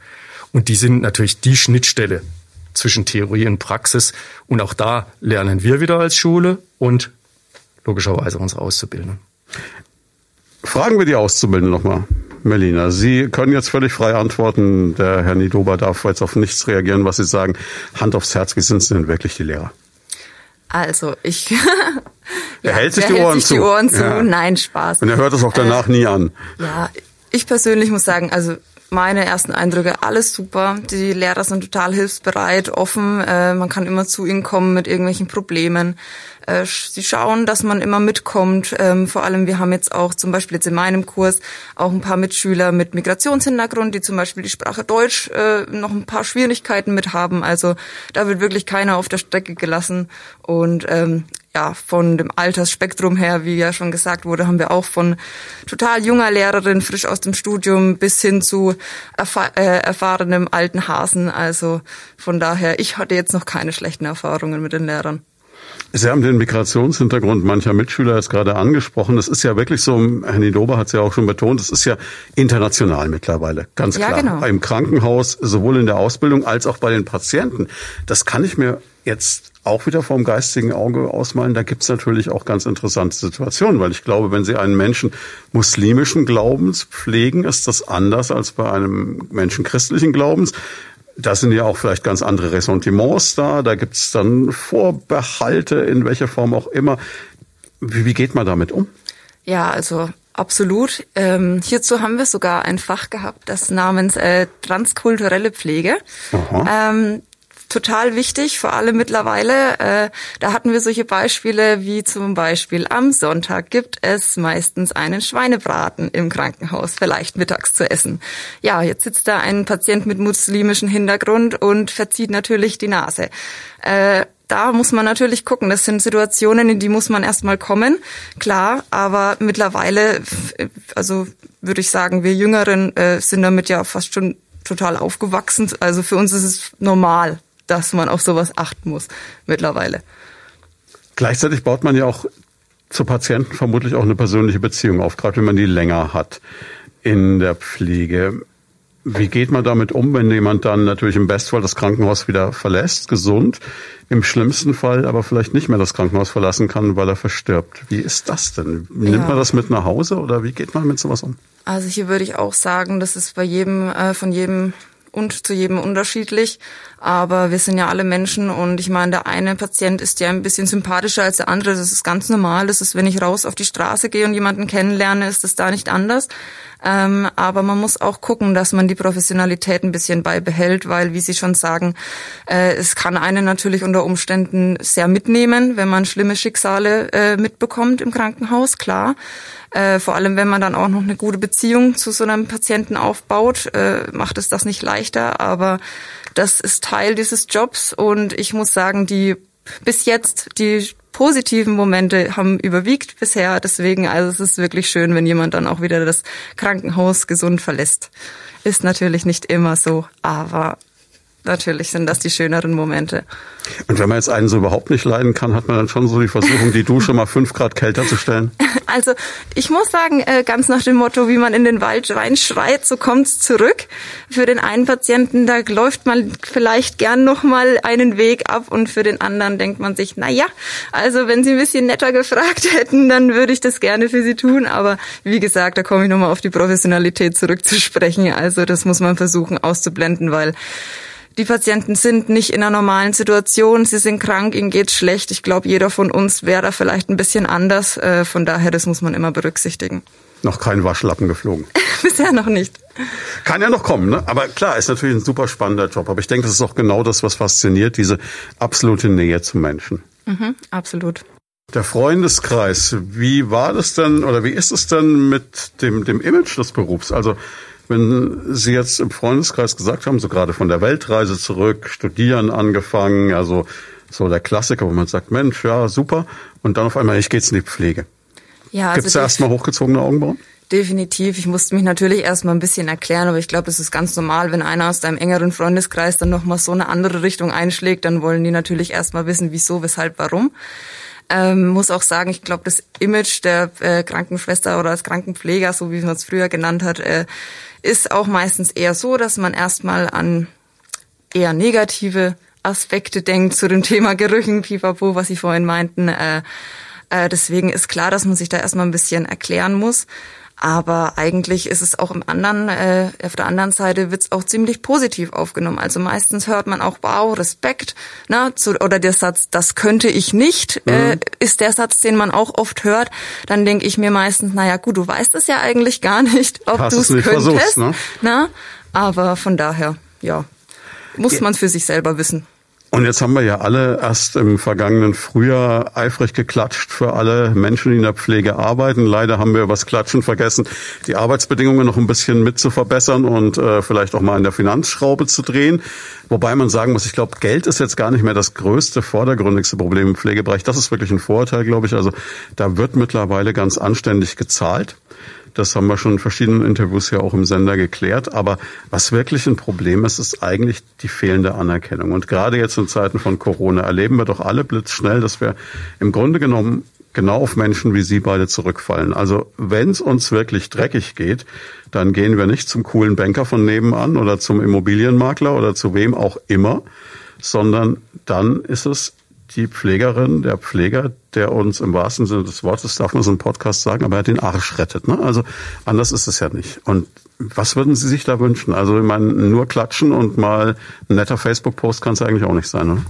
Und die sind natürlich die Schnittstelle zwischen Theorie und Praxis. Und auch da lernen wir wieder als Schule und logischerweise unsere Auszubildenden. Fragen wir die Auszubildenden nochmal. Melina, Sie können jetzt völlig frei antworten. Der Herr Nidoba darf jetzt auf nichts reagieren, was Sie sagen. Hand aufs Herz, wie sind Sie denn wirklich die Lehrer? Also, ich. er hält sich die Ohren sich zu. Die Ohren zu. Ja. Nein, Spaß. Und er hört es auch danach äh, nie an. Ja, ich persönlich muss sagen, also meine ersten Eindrücke, alles super. Die Lehrer sind total hilfsbereit, offen. Äh, man kann immer zu ihnen kommen mit irgendwelchen Problemen. Äh, sie schauen, dass man immer mitkommt. Ähm, vor allem, wir haben jetzt auch zum Beispiel jetzt in meinem Kurs auch ein paar Mitschüler mit Migrationshintergrund, die zum Beispiel die Sprache Deutsch äh, noch ein paar Schwierigkeiten mit haben. Also da wird wirklich keiner auf der Strecke gelassen. Und ähm, ja, von dem Altersspektrum her, wie ja schon gesagt wurde, haben wir auch von total junger Lehrerin, frisch aus dem Studium, bis hin zu erfahr äh, erfahrenem alten Hasen. Also von daher, ich hatte jetzt noch keine schlechten Erfahrungen mit den Lehrern. Sie haben den Migrationshintergrund mancher Mitschüler jetzt gerade angesprochen. Das ist ja wirklich so, Herr Nidoba hat es ja auch schon betont, das ist ja international mittlerweile, ganz klar. Ja, genau. Im Krankenhaus, sowohl in der Ausbildung als auch bei den Patienten. Das kann ich mir jetzt auch wieder vom geistigen Auge ausmalen. Da gibt's natürlich auch ganz interessante Situationen, weil ich glaube, wenn Sie einen Menschen muslimischen Glaubens pflegen, ist das anders als bei einem Menschen christlichen Glaubens. Da sind ja auch vielleicht ganz andere Ressentiments da. Da gibt's dann Vorbehalte, in welcher Form auch immer. Wie, wie geht man damit um? Ja, also absolut. Ähm, hierzu haben wir sogar ein Fach gehabt, das namens äh, transkulturelle Pflege. Ähm, total wichtig, vor allem mittlerweile. Äh, da hatten wir solche Beispiele wie zum Beispiel am Sonntag gibt es meistens einen Schweinebraten im Krankenhaus, vielleicht mittags zu essen. Ja, jetzt sitzt da ein Patient mit muslimischem Hintergrund und verzieht natürlich die Nase. Äh, da muss man natürlich gucken. Das sind Situationen, in die muss man erstmal kommen, klar, aber mittlerweile, also würde ich sagen, wir Jüngeren äh, sind damit ja fast schon total aufgewachsen. Also für uns ist es normal, dass man auf sowas achten muss mittlerweile. Gleichzeitig baut man ja auch zu Patienten vermutlich auch eine persönliche Beziehung auf, gerade wenn man die länger hat in der Pflege. Wie geht man damit um, wenn jemand dann natürlich im Bestfall das Krankenhaus wieder verlässt, gesund, im schlimmsten Fall aber vielleicht nicht mehr das Krankenhaus verlassen kann, weil er verstirbt? Wie ist das denn? Nimmt ja. man das mit nach Hause oder wie geht man mit sowas um? Also hier würde ich auch sagen, das ist bei jedem, äh, von jedem und zu jedem unterschiedlich. Aber wir sind ja alle Menschen und ich meine, der eine Patient ist ja ein bisschen sympathischer als der andere. Das ist ganz normal. Das ist, wenn ich raus auf die Straße gehe und jemanden kennenlerne, ist das da nicht anders. Ähm, aber man muss auch gucken, dass man die Professionalität ein bisschen beibehält, weil, wie Sie schon sagen, äh, es kann einen natürlich unter Umständen sehr mitnehmen, wenn man schlimme Schicksale äh, mitbekommt im Krankenhaus, klar. Äh, vor allem, wenn man dann auch noch eine gute Beziehung zu so einem Patienten aufbaut, äh, macht es das nicht leichter. Aber das ist Teil dieses Jobs und ich muss sagen, die bis jetzt die positiven Momente haben überwiegt bisher. Deswegen, also es ist wirklich schön, wenn jemand dann auch wieder das Krankenhaus gesund verlässt. Ist natürlich nicht immer so, aber natürlich sind das die schöneren Momente. Und wenn man jetzt einen so überhaupt nicht leiden kann, hat man dann schon so die Versuchung, die Dusche mal fünf Grad kälter zu stellen? Also ich muss sagen, äh, ganz nach dem Motto, wie man in den Wald reinschreit, so kommt's zurück. Für den einen Patienten, da läuft man vielleicht gern noch mal einen Weg ab und für den anderen denkt man sich, na ja, also wenn Sie ein bisschen netter gefragt hätten, dann würde ich das gerne für Sie tun. Aber wie gesagt, da komme ich nochmal auf die Professionalität zurückzusprechen. Also das muss man versuchen auszublenden, weil die Patienten sind nicht in einer normalen Situation, sie sind krank, ihnen geht's schlecht. Ich glaube, jeder von uns wäre da vielleicht ein bisschen anders. Äh, von daher, das muss man immer berücksichtigen. Noch kein Waschlappen geflogen. Bisher noch nicht. Kann ja noch kommen, ne? Aber klar, ist natürlich ein super spannender Job. Aber ich denke, das ist auch genau das, was fasziniert, diese absolute Nähe zum Menschen. Mhm, absolut. Der Freundeskreis, wie war das denn oder wie ist es denn mit dem, dem Image des Berufs? Also wenn Sie jetzt im Freundeskreis gesagt haben, so gerade von der Weltreise zurück, studieren angefangen, also so der Klassiker, wo man sagt, Mensch, ja, super, und dann auf einmal, ich geht's in die Pflege. Ja, also Gibt's da erstmal hochgezogene Augenbrauen? Definitiv. Ich musste mich natürlich erstmal ein bisschen erklären, aber ich glaube, es ist ganz normal, wenn einer aus deinem engeren Freundeskreis dann nochmal so eine andere Richtung einschlägt, dann wollen die natürlich erstmal wissen, wieso, weshalb, warum. Ähm, muss auch sagen, ich glaube, das Image der äh, Krankenschwester oder des Krankenpfleger, so wie man es früher genannt hat, äh, ist auch meistens eher so, dass man erstmal an eher negative Aspekte denkt zu dem Thema Gerüchen, pipapo, was Sie vorhin meinten. Äh, äh, deswegen ist klar, dass man sich da erstmal ein bisschen erklären muss. Aber eigentlich ist es auch im anderen, äh, auf der anderen Seite wird es auch ziemlich positiv aufgenommen. Also meistens hört man auch Wow, Respekt, ne, zu, oder der Satz, das könnte ich nicht, äh, mhm. äh, ist der Satz, den man auch oft hört. Dann denke ich mir meistens, naja gut, du weißt es ja eigentlich gar nicht, ob du es könntest. Ne? Na? Aber von daher, ja, muss ja. man es für sich selber wissen. Und jetzt haben wir ja alle erst im vergangenen Frühjahr eifrig geklatscht für alle Menschen, die in der Pflege arbeiten. Leider haben wir übers Klatschen vergessen, die Arbeitsbedingungen noch ein bisschen mit zu verbessern und äh, vielleicht auch mal in der Finanzschraube zu drehen. Wobei man sagen muss, ich glaube, Geld ist jetzt gar nicht mehr das größte, vordergründigste Problem im Pflegebereich. Das ist wirklich ein Vorteil, glaube ich. Also da wird mittlerweile ganz anständig gezahlt. Das haben wir schon in verschiedenen Interviews ja auch im Sender geklärt. Aber was wirklich ein Problem ist, ist eigentlich die fehlende Anerkennung. Und gerade jetzt in Zeiten von Corona erleben wir doch alle blitzschnell, dass wir im Grunde genommen genau auf Menschen wie Sie beide zurückfallen. Also wenn es uns wirklich dreckig geht, dann gehen wir nicht zum coolen Banker von nebenan oder zum Immobilienmakler oder zu wem auch immer, sondern dann ist es die Pflegerin, der Pfleger, der uns im wahrsten Sinne des Wortes, darf man so einen Podcast sagen, aber er den Arsch rettet. Ne? Also anders ist es ja nicht. Und was würden Sie sich da wünschen? Also ich meine, nur klatschen und mal ein netter Facebook-Post kann es eigentlich auch nicht sein. Ne?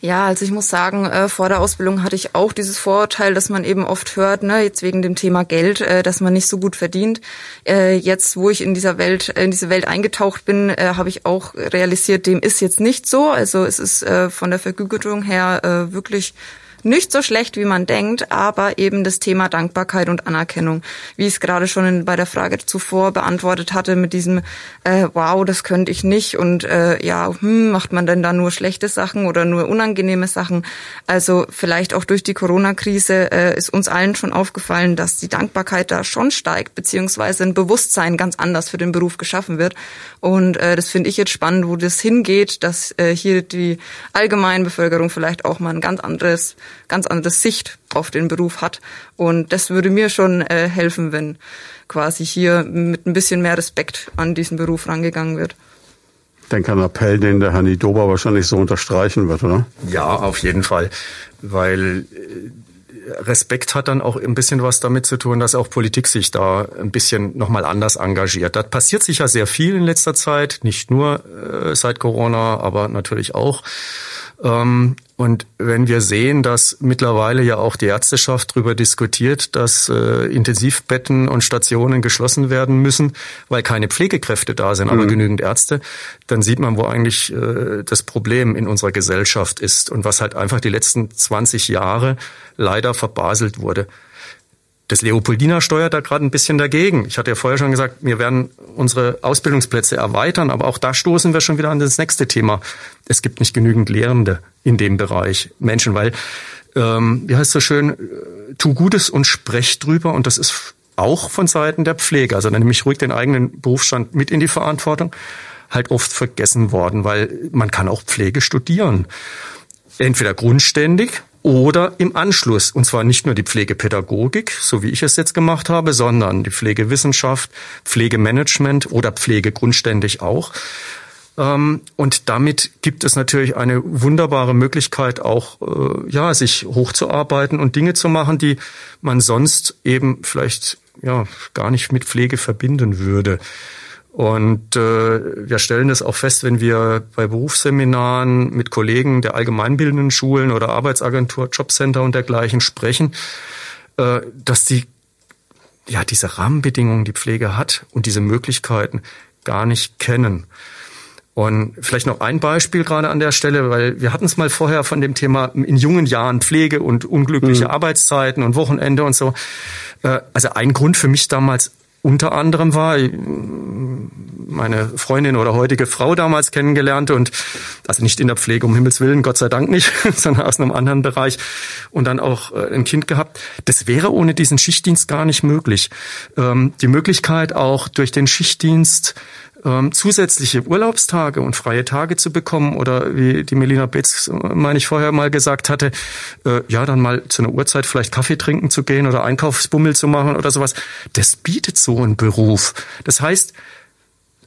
Ja, also ich muss sagen, äh, vor der Ausbildung hatte ich auch dieses Vorurteil, dass man eben oft hört, ne, jetzt wegen dem Thema Geld, äh, dass man nicht so gut verdient. Äh, jetzt, wo ich in dieser Welt, in diese Welt eingetaucht bin, äh, habe ich auch realisiert, dem ist jetzt nicht so. Also es ist äh, von der Vergütung her äh, wirklich nicht so schlecht, wie man denkt, aber eben das Thema Dankbarkeit und Anerkennung, wie ich es gerade schon in, bei der Frage zuvor beantwortet hatte, mit diesem äh, Wow, das könnte ich nicht und äh, ja, hm, macht man denn da nur schlechte Sachen oder nur unangenehme Sachen? Also vielleicht auch durch die Corona-Krise äh, ist uns allen schon aufgefallen, dass die Dankbarkeit da schon steigt, beziehungsweise ein Bewusstsein ganz anders für den Beruf geschaffen wird. Und äh, das finde ich jetzt spannend, wo das hingeht, dass äh, hier die allgemeine Bevölkerung vielleicht auch mal ein ganz anderes ganz andere Sicht auf den Beruf hat. Und das würde mir schon äh, helfen, wenn quasi hier mit ein bisschen mehr Respekt an diesen Beruf rangegangen wird. Ich denke an Appell, den der Herr Nidoba wahrscheinlich so unterstreichen wird, oder? Ja, auf jeden Fall. Weil äh, Respekt hat dann auch ein bisschen was damit zu tun, dass auch Politik sich da ein bisschen nochmal anders engagiert. Da passiert sicher sehr viel in letzter Zeit, nicht nur äh, seit Corona, aber natürlich auch. Ähm, und wenn wir sehen, dass mittlerweile ja auch die Ärzteschaft darüber diskutiert, dass äh, Intensivbetten und Stationen geschlossen werden müssen, weil keine Pflegekräfte da sind, aber mhm. genügend Ärzte, dann sieht man, wo eigentlich äh, das Problem in unserer Gesellschaft ist und was halt einfach die letzten 20 Jahre leider verbaselt wurde. Das Leopoldina steuert da gerade ein bisschen dagegen. Ich hatte ja vorher schon gesagt, wir werden unsere Ausbildungsplätze erweitern, aber auch da stoßen wir schon wieder an das nächste Thema. Es gibt nicht genügend Lehrende in dem Bereich Menschen, weil, ähm, wie heißt es so schön, äh, tu Gutes und sprech drüber und das ist auch von Seiten der Pflege, also dann nehme ich ruhig den eigenen Berufsstand mit in die Verantwortung, halt oft vergessen worden, weil man kann auch Pflege studieren. Entweder grundständig, oder im Anschluss. Und zwar nicht nur die Pflegepädagogik, so wie ich es jetzt gemacht habe, sondern die Pflegewissenschaft, Pflegemanagement oder Pflege grundständig auch. Ähm, und damit gibt es natürlich eine wunderbare Möglichkeit, auch äh, ja, sich hochzuarbeiten und Dinge zu machen, die man sonst eben vielleicht ja gar nicht mit Pflege verbinden würde. Und äh, wir stellen das auch fest, wenn wir bei Berufsseminaren mit Kollegen der allgemeinbildenden Schulen oder Arbeitsagentur, Jobcenter und dergleichen sprechen, äh, dass die ja diese Rahmenbedingungen, die Pflege hat und diese Möglichkeiten gar nicht kennen. Und vielleicht noch ein Beispiel gerade an der Stelle, weil wir hatten es mal vorher von dem Thema in jungen Jahren Pflege und unglückliche mhm. Arbeitszeiten und Wochenende und so. Äh, also ein Grund für mich damals unter anderem war, meine Freundin oder heutige Frau damals kennengelernt und also nicht in der Pflege, um Himmels Willen, Gott sei Dank nicht, sondern aus einem anderen Bereich und dann auch äh, ein Kind gehabt. Das wäre ohne diesen Schichtdienst gar nicht möglich. Ähm, die Möglichkeit auch durch den Schichtdienst ähm, zusätzliche Urlaubstage und freie Tage zu bekommen oder wie die Melina Betz, meine ich, vorher mal gesagt hatte, äh, ja, dann mal zu einer Uhrzeit vielleicht Kaffee trinken zu gehen oder Einkaufsbummel zu machen oder sowas, das bietet so ein Beruf. Das heißt,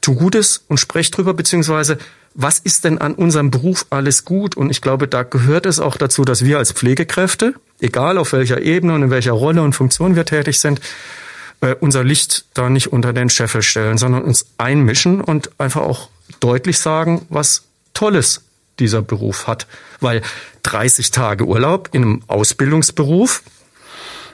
tu Gutes und sprech drüber, beziehungsweise was ist denn an unserem Beruf alles gut? Und ich glaube, da gehört es auch dazu, dass wir als Pflegekräfte, egal auf welcher Ebene und in welcher Rolle und Funktion wir tätig sind, äh, unser Licht da nicht unter den Scheffel stellen, sondern uns einmischen und einfach auch deutlich sagen, was Tolles dieser Beruf hat. Weil 30 Tage Urlaub in einem Ausbildungsberuf,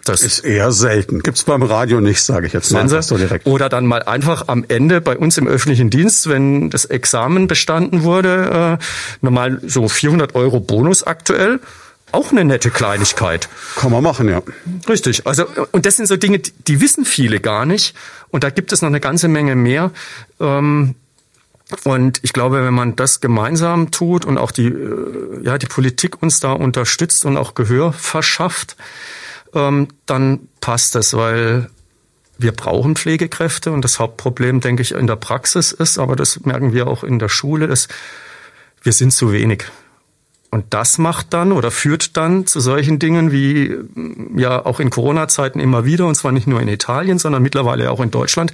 Das ist eher selten. Gibt's beim Radio nicht, sage ich jetzt mal. So direkt. Oder dann mal einfach am Ende bei uns im öffentlichen Dienst, wenn das Examen bestanden wurde, äh, normal so 400 Euro Bonus aktuell. Auch eine nette Kleinigkeit. Kann man machen, ja. Richtig. Also, und das sind so Dinge, die wissen viele gar nicht. Und da gibt es noch eine ganze Menge mehr. Ähm, und ich glaube, wenn man das gemeinsam tut und auch die, äh, ja, die Politik uns da unterstützt und auch Gehör verschafft, ähm, dann passt das, weil wir brauchen Pflegekräfte und das Hauptproblem, denke ich, in der Praxis ist, aber das merken wir auch in der Schule, ist, wir sind zu wenig. Und das macht dann oder führt dann zu solchen Dingen wie ja auch in Corona-Zeiten immer wieder, und zwar nicht nur in Italien, sondern mittlerweile auch in Deutschland,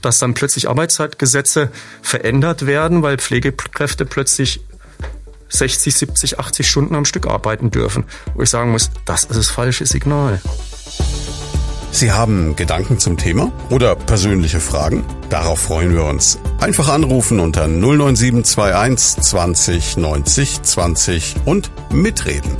dass dann plötzlich Arbeitszeitgesetze verändert werden, weil Pflegekräfte plötzlich 60, 70, 80 Stunden am Stück arbeiten dürfen. Wo ich sagen muss, das ist das falsche Signal. Sie haben Gedanken zum Thema oder persönliche Fragen? Darauf freuen wir uns. Einfach anrufen unter 09721 20 90 20 und mitreden.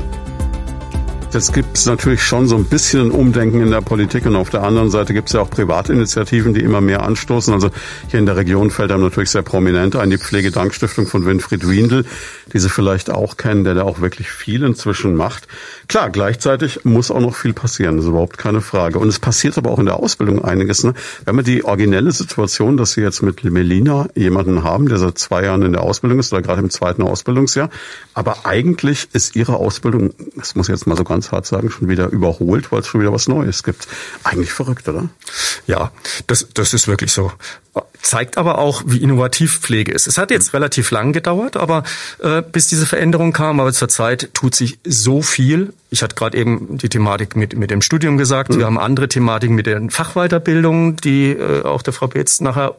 Jetzt gibt es natürlich schon so ein bisschen Umdenken in der Politik und auf der anderen Seite gibt es ja auch Privatinitiativen, die immer mehr anstoßen. Also hier in der Region fällt einem natürlich sehr prominent ein die Pflegedankstiftung von Winfried Wiendl, die Sie vielleicht auch kennen, der da auch wirklich viel inzwischen macht. Klar, gleichzeitig muss auch noch viel passieren, das ist überhaupt keine Frage. Und es passiert aber auch in der Ausbildung einiges. Ne? Wir haben die originelle Situation, dass Sie jetzt mit Melina jemanden haben, der seit zwei Jahren in der Ausbildung ist oder gerade im zweiten Ausbildungsjahr. Aber eigentlich ist Ihre Ausbildung, das muss ich jetzt mal so ganz hart sagen, schon wieder überholt, weil es schon wieder was Neues gibt. Eigentlich verrückt, oder? Ja, das, das ist wirklich so. Zeigt aber auch, wie innovativ Pflege ist. Es hat jetzt relativ lang gedauert, aber äh, bis diese Veränderung kam, aber zurzeit tut sich so viel. Ich hatte gerade eben die Thematik mit, mit dem Studium gesagt. Mhm. Wir haben andere Thematiken mit den Fachweiterbildungen, die äh, auch der Frau Beetz nachher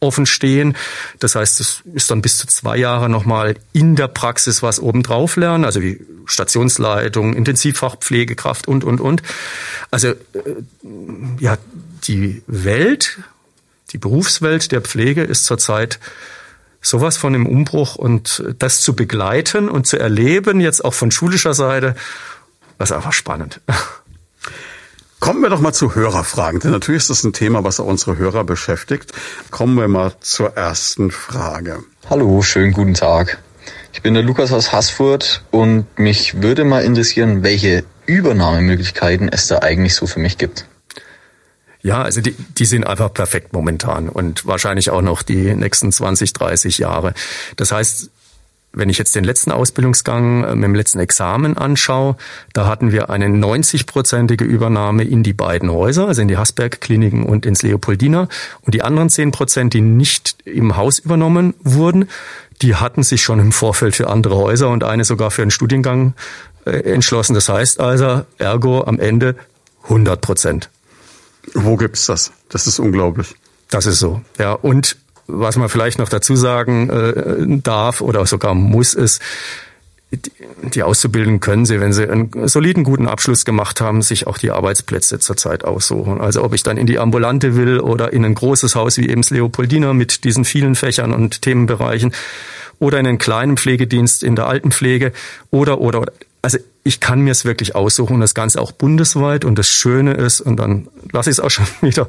offen stehen. Das heißt, es ist dann bis zu zwei Jahre nochmal in der Praxis was obendrauf lernen, also wie Stationsleitung, Intensivfachpflegekraft und, und, und. Also äh, ja, die Welt, die Berufswelt der Pflege ist zurzeit sowas von im Umbruch und das zu begleiten und zu erleben, jetzt auch von schulischer Seite, das ist einfach spannend. Kommen wir doch mal zu Hörerfragen, denn natürlich ist das ein Thema, was auch unsere Hörer beschäftigt. Kommen wir mal zur ersten Frage. Hallo, schönen guten Tag. Ich bin der Lukas aus Haßfurt und mich würde mal interessieren, welche Übernahmemöglichkeiten es da eigentlich so für mich gibt. Ja, also die, die sind einfach perfekt momentan und wahrscheinlich auch noch die nächsten 20, 30 Jahre. Das heißt, wenn ich jetzt den letzten Ausbildungsgang äh, mit dem letzten Examen anschaue, da hatten wir eine 90-prozentige Übernahme in die beiden Häuser, also in die Hasberg-Kliniken und ins Leopoldina. Und die anderen 10 Prozent, die nicht im Haus übernommen wurden, die hatten sich schon im Vorfeld für andere Häuser und eine sogar für einen Studiengang äh, entschlossen. Das heißt also, ergo am Ende 100 Prozent. Wo gibt's das? Das ist unglaublich. Das ist so, ja. Und was man vielleicht noch dazu sagen äh, darf oder sogar muss, ist, die Auszubildenden können sie, wenn sie einen soliden, guten Abschluss gemacht haben, sich auch die Arbeitsplätze zurzeit aussuchen. Also ob ich dann in die Ambulante will oder in ein großes Haus wie eben das Leopoldiner mit diesen vielen Fächern und Themenbereichen oder in einen kleinen Pflegedienst in der Altenpflege oder, oder, oder. Also ich kann mir es wirklich aussuchen, das Ganze auch bundesweit und das Schöne ist, und dann lasse ich es auch schon wieder,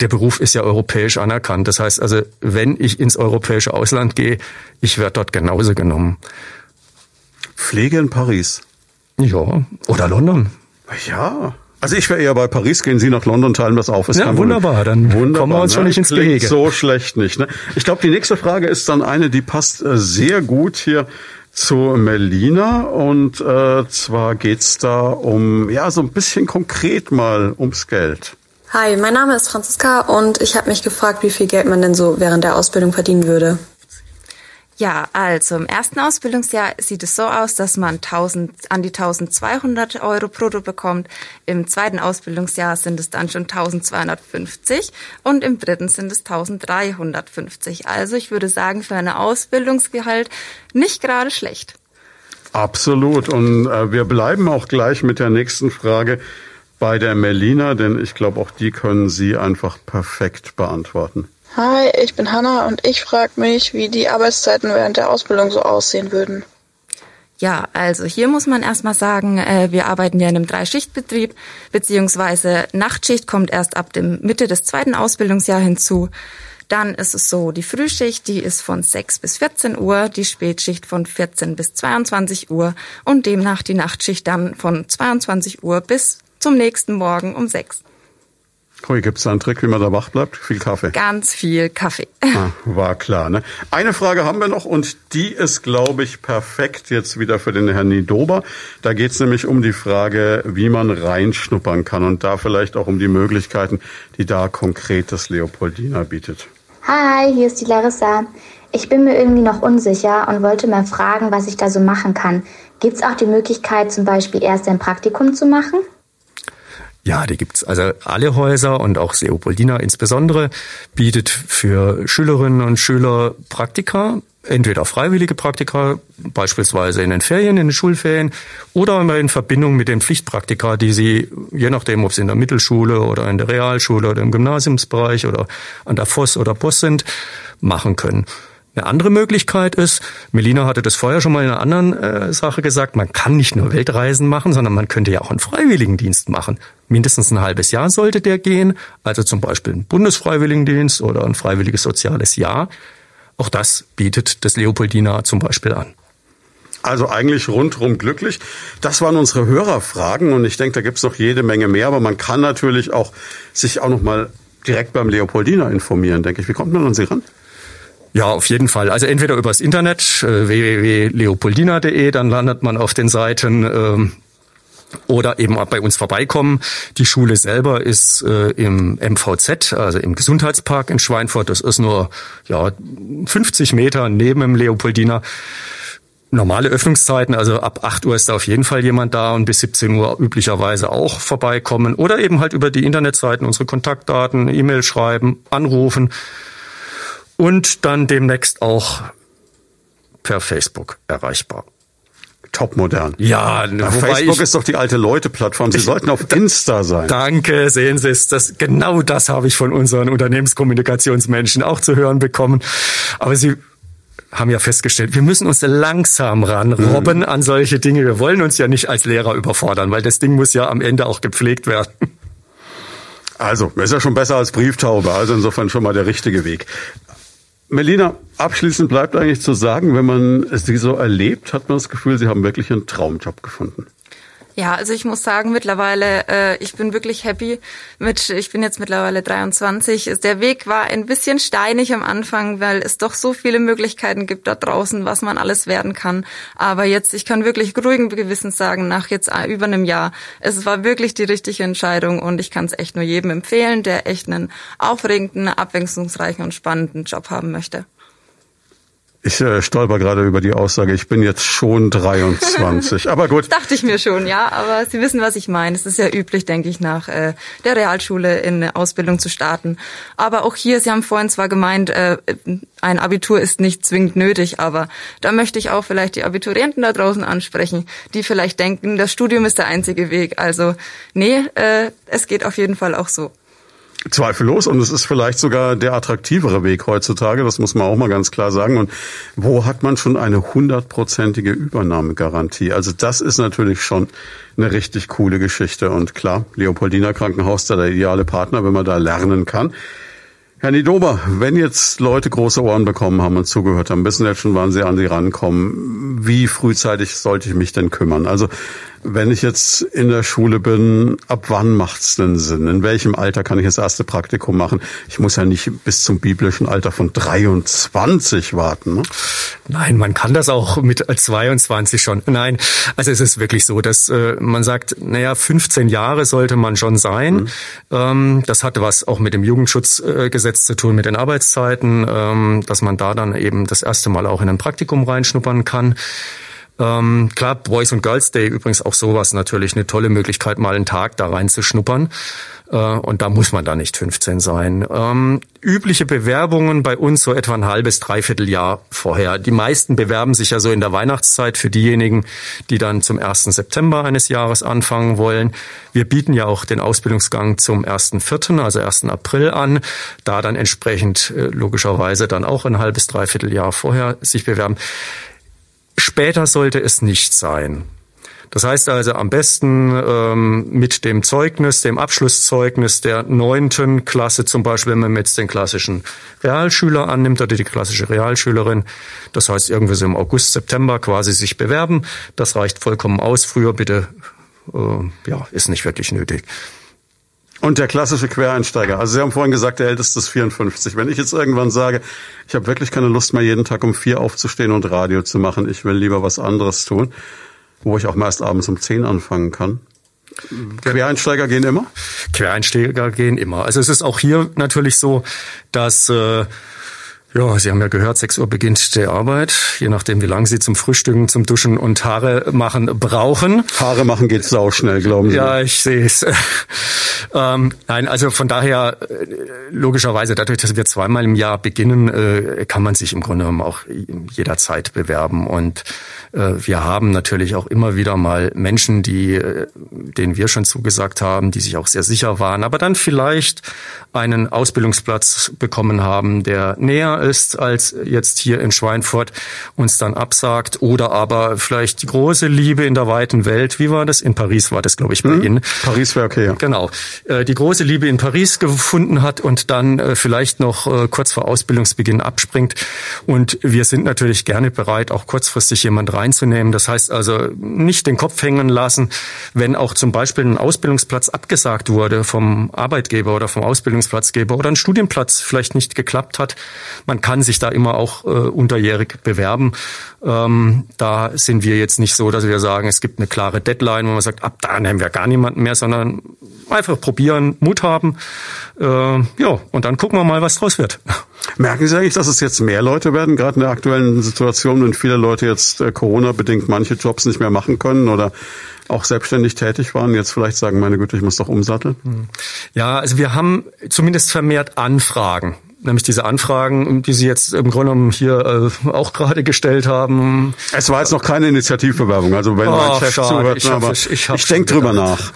der Beruf ist ja europäisch anerkannt. Das heißt also, wenn ich ins europäische Ausland gehe, ich werde dort genauso genommen. Pflege in Paris. Ja, oder London. Ja. Also ich wäre eher bei Paris, gehen Sie nach London, teilen das auf. Ist ja, wunderbar, dann wunderbar, kommen wir uns ne? schon nicht ins Klingt Gehege. so schlecht nicht. Ne? Ich glaube, die nächste Frage ist dann eine, die passt äh, sehr gut hier zu Melina und äh, zwar geht's da um ja so ein bisschen konkret mal ums Geld. Hi, mein Name ist Franziska und ich habe mich gefragt, wie viel Geld man denn so während der Ausbildung verdienen würde. Ja, also im ersten Ausbildungsjahr sieht es so aus, dass man 1000, an die 1200 Euro brutto bekommt. Im zweiten Ausbildungsjahr sind es dann schon 1250 und im dritten sind es 1350. Also ich würde sagen, für ein Ausbildungsgehalt nicht gerade schlecht. Absolut. Und äh, wir bleiben auch gleich mit der nächsten Frage bei der Melina, denn ich glaube, auch die können Sie einfach perfekt beantworten. Hi, ich bin Hanna und ich frage mich, wie die Arbeitszeiten während der Ausbildung so aussehen würden. Ja, also hier muss man erstmal sagen, äh, wir arbeiten ja in einem Dreischichtbetrieb, beziehungsweise Nachtschicht kommt erst ab dem Mitte des zweiten Ausbildungsjahr hinzu. Dann ist es so, die Frühschicht, die ist von 6 bis 14 Uhr, die Spätschicht von 14 bis 22 Uhr und demnach die Nachtschicht dann von 22 Uhr bis zum nächsten Morgen um 6. Hui, gibt es da einen Trick, wie man da wach bleibt? Viel Kaffee. Ganz viel Kaffee. Ah, war klar, ne? Eine Frage haben wir noch und die ist, glaube ich, perfekt jetzt wieder für den Herrn Nidober. Da geht es nämlich um die Frage, wie man reinschnuppern kann und da vielleicht auch um die Möglichkeiten, die da konkret das Leopoldina bietet. Hi, hier ist die Larissa. Ich bin mir irgendwie noch unsicher und wollte mal fragen, was ich da so machen kann. Gibt es auch die Möglichkeit, zum Beispiel erst ein Praktikum zu machen? Ja, die gibt's. Also alle Häuser und auch Leopoldina insbesondere bietet für Schülerinnen und Schüler Praktika, entweder freiwillige Praktika, beispielsweise in den Ferien, in den Schulferien, oder in Verbindung mit den Pflichtpraktika, die sie, je nachdem, ob sie in der Mittelschule oder in der Realschule oder im Gymnasiumsbereich oder an der FOS oder POS sind, machen können. Eine andere Möglichkeit ist, Melina hatte das vorher schon mal in einer anderen äh, Sache gesagt, man kann nicht nur Weltreisen machen, sondern man könnte ja auch einen Freiwilligendienst machen. Mindestens ein halbes Jahr sollte der gehen, also zum Beispiel ein Bundesfreiwilligendienst oder ein freiwilliges soziales Jahr. Auch das bietet das Leopoldina zum Beispiel an. Also eigentlich rundrum glücklich. Das waren unsere Hörerfragen und ich denke, da gibt's noch jede Menge mehr, aber man kann natürlich auch sich auch noch mal direkt beim Leopoldina informieren, denke ich. Wie kommt man an Sie ran? Ja, auf jeden Fall. Also entweder übers Internet äh, www.leopoldina.de, dann landet man auf den Seiten ähm, oder eben auch bei uns vorbeikommen. Die Schule selber ist äh, im MVZ, also im Gesundheitspark in Schweinfurt. Das ist nur ja 50 Meter neben dem Leopoldina. Normale Öffnungszeiten, also ab 8 Uhr ist da auf jeden Fall jemand da und bis 17 Uhr üblicherweise auch vorbeikommen. Oder eben halt über die Internetseiten unsere Kontaktdaten, E-Mail schreiben, anrufen und dann demnächst auch per Facebook erreichbar. Topmodern. Ja, Na, Facebook ist doch die alte Leute-Plattform. Sie sollten auf Insta sein. Danke, sehen Sie es. Das, genau das habe ich von unseren Unternehmenskommunikationsmenschen auch zu hören bekommen. Aber Sie haben ja festgestellt, wir müssen uns langsam ranrobben mhm. an solche Dinge. Wir wollen uns ja nicht als Lehrer überfordern, weil das Ding muss ja am Ende auch gepflegt werden. Also, ist ja schon besser als Brieftaube. Also insofern schon mal der richtige Weg. Melina, abschließend bleibt eigentlich zu sagen, wenn man Sie so erlebt, hat man das Gefühl, Sie haben wirklich einen Traumjob gefunden. Ja, also ich muss sagen, mittlerweile, äh, ich bin wirklich happy mit, ich bin jetzt mittlerweile 23. Der Weg war ein bisschen steinig am Anfang, weil es doch so viele Möglichkeiten gibt da draußen, was man alles werden kann. Aber jetzt, ich kann wirklich ruhigen Gewissens sagen, nach jetzt über einem Jahr, es war wirklich die richtige Entscheidung und ich kann es echt nur jedem empfehlen, der echt einen aufregenden, abwechslungsreichen und spannenden Job haben möchte. Ich äh, stolper gerade über die Aussage, ich bin jetzt schon 23. Aber gut. Das dachte ich mir schon, ja. Aber Sie wissen, was ich meine. Es ist ja üblich, denke ich, nach äh, der Realschule in eine Ausbildung zu starten. Aber auch hier, Sie haben vorhin zwar gemeint, äh, ein Abitur ist nicht zwingend nötig, aber da möchte ich auch vielleicht die Abiturienten da draußen ansprechen, die vielleicht denken, das Studium ist der einzige Weg. Also nee, äh, es geht auf jeden Fall auch so. Zweifellos und es ist vielleicht sogar der attraktivere Weg heutzutage, das muss man auch mal ganz klar sagen. Und wo hat man schon eine hundertprozentige Übernahmegarantie? Also das ist natürlich schon eine richtig coole Geschichte und klar, Leopoldina Krankenhaus da der ideale Partner, wenn man da lernen kann. Herr Nidober, wenn jetzt Leute große Ohren bekommen haben und zugehört haben, wissen jetzt schon, wann sie an sie rankommen. Wie frühzeitig sollte ich mich denn kümmern? Also wenn ich jetzt in der Schule bin, ab wann macht's denn Sinn? In welchem Alter kann ich das erste Praktikum machen? Ich muss ja nicht bis zum biblischen Alter von 23 warten. Ne? Nein, man kann das auch mit 22 schon. Nein, also es ist wirklich so, dass äh, man sagt, naja, 15 Jahre sollte man schon sein. Mhm. Ähm, das hatte was auch mit dem Jugendschutzgesetz zu tun, mit den Arbeitszeiten, ähm, dass man da dann eben das erste Mal auch in ein Praktikum reinschnuppern kann. Ähm, klar, Boys und Girls Day übrigens auch sowas natürlich eine tolle Möglichkeit, mal einen Tag da reinzuschnuppern. Äh, und da muss man da nicht 15 sein. Ähm, übliche Bewerbungen bei uns so etwa ein halbes, dreiviertel Jahr vorher. Die meisten bewerben sich ja so in der Weihnachtszeit für diejenigen, die dann zum 1. September eines Jahres anfangen wollen. Wir bieten ja auch den Ausbildungsgang zum 1.4., also 1. April an. Da dann entsprechend äh, logischerweise dann auch ein halbes, dreiviertel Jahr vorher sich bewerben Später sollte es nicht sein. Das heißt also am besten ähm, mit dem Zeugnis, dem Abschlusszeugnis der neunten Klasse, zum Beispiel, wenn man jetzt den klassischen Realschüler annimmt oder die klassische Realschülerin. Das heißt irgendwie so im August, September quasi sich bewerben. Das reicht vollkommen aus. Früher bitte, äh, ja, ist nicht wirklich nötig. Und der klassische Quereinsteiger. Also Sie haben vorhin gesagt, der älteste ist 54. Wenn ich jetzt irgendwann sage, ich habe wirklich keine Lust mehr, jeden Tag um vier aufzustehen und Radio zu machen, ich will lieber was anderes tun, wo ich auch meist abends um zehn anfangen kann. Quereinsteiger gehen immer? Quereinsteiger gehen immer. Also es ist auch hier natürlich so, dass äh, ja, Sie haben ja gehört, 6 Uhr beginnt die Arbeit, je nachdem, wie lange Sie zum Frühstücken, zum Duschen und Haare machen brauchen. Haare machen geht sau schnell, glauben Sie? Ja, ich sehe es. ähm, nein, also von daher, äh, logischerweise, dadurch, dass wir zweimal im Jahr beginnen, äh, kann man sich im Grunde genommen auch jederzeit bewerben. Und äh, wir haben natürlich auch immer wieder mal Menschen, die, äh, denen wir schon zugesagt haben, die sich auch sehr sicher waren, aber dann vielleicht einen Ausbildungsplatz bekommen haben, der näher ist als jetzt hier in Schweinfurt, uns dann absagt oder aber vielleicht die große Liebe in der weiten Welt, wie war das? In Paris war das, glaube ich, bei mhm. Ihnen. Paris wäre okay, ja. Genau. Äh, die große Liebe in Paris gefunden hat und dann äh, vielleicht noch äh, kurz vor Ausbildungsbeginn abspringt. Und wir sind natürlich gerne bereit, auch kurzfristig jemand reinzunehmen. Das heißt also nicht den Kopf hängen lassen, wenn auch zum Beispiel ein Ausbildungsplatz abgesagt wurde vom Arbeitgeber oder vom Ausbildungsplatzgeber oder ein Studienplatz vielleicht nicht geklappt hat. Man kann sich da immer auch äh, unterjährig bewerben. Ähm, da sind wir jetzt nicht so, dass wir sagen, es gibt eine klare Deadline, wo man sagt, ab da nehmen wir gar niemanden mehr, sondern einfach probieren, Mut haben. Äh, ja, und dann gucken wir mal, was draus wird. Merken Sie eigentlich, dass es jetzt mehr Leute werden, gerade in der aktuellen Situation, wenn viele Leute jetzt äh, Corona-bedingt manche Jobs nicht mehr machen können oder auch selbstständig tätig waren, jetzt vielleicht sagen, meine Güte, ich muss doch umsatteln? Hm. Ja, also wir haben zumindest vermehrt Anfragen nämlich diese Anfragen, die Sie jetzt im Grunde genommen hier äh, auch gerade gestellt haben. Es war jetzt noch keine Initiativbewerbung, also wenn oh, mein Chef schade. zuhört, ich aber ich, ich, ich denke drüber nach.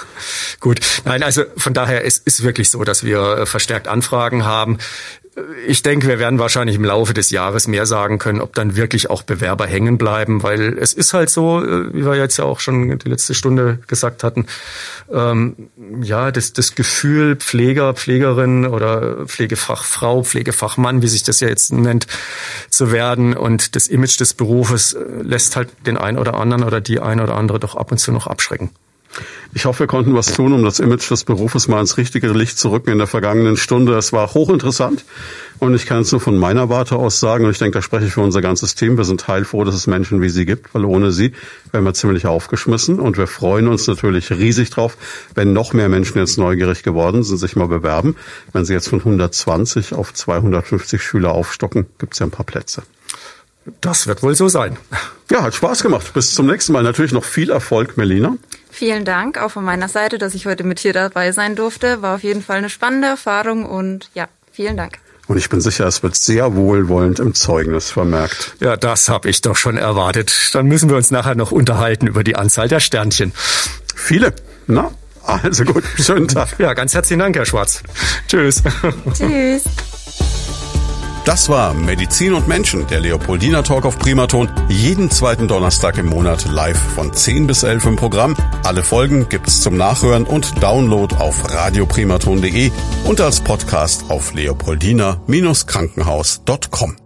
Gut, nein, also von daher es ist wirklich so, dass wir äh, verstärkt Anfragen haben. Ich denke, wir werden wahrscheinlich im Laufe des Jahres mehr sagen können, ob dann wirklich auch Bewerber hängen bleiben, weil es ist halt so, äh, wie wir jetzt ja auch schon die letzte Stunde gesagt hatten, ähm, ja, das, das Gefühl Pfleger, Pflegerin oder Pflegefachfrau, Pflegefachmann, wie sich das ja jetzt nennt, zu werden und das Image des Berufes äh, lässt halt den einen oder anderen oder die ein oder andere doch ab und zu noch abschrecken. Ich hoffe, wir konnten was tun, um das Image des Berufes mal ins richtige Licht zu rücken in der vergangenen Stunde. Es war hochinteressant und ich kann es nur von meiner Warte aus sagen und ich denke, da spreche ich für unser ganzes Team. Wir sind heilfroh, dass es Menschen wie Sie gibt, weil ohne Sie wären wir ziemlich aufgeschmissen und wir freuen uns natürlich riesig drauf, wenn noch mehr Menschen jetzt neugierig geworden sind, sich mal bewerben. Wenn Sie jetzt von 120 auf 250 Schüler aufstocken, gibt es ja ein paar Plätze. Das wird wohl so sein. Ja, hat Spaß gemacht. Bis zum nächsten Mal. Natürlich noch viel Erfolg, Melina. Vielen Dank auch von meiner Seite, dass ich heute mit hier dabei sein durfte. War auf jeden Fall eine spannende Erfahrung und ja, vielen Dank. Und ich bin sicher, es wird sehr wohlwollend im Zeugnis vermerkt. Ja, das habe ich doch schon erwartet. Dann müssen wir uns nachher noch unterhalten über die Anzahl der Sternchen. Viele. Na, also gut, schönen Tag. Ja, ganz herzlichen Dank, Herr Schwarz. Tschüss. Tschüss. Das war Medizin und Menschen, der Leopoldina Talk auf Primaton. Jeden zweiten Donnerstag im Monat live von 10 bis 11 im Programm. Alle Folgen gibt's zum Nachhören und Download auf radioprimaton.de und als Podcast auf leopoldina-krankenhaus.com.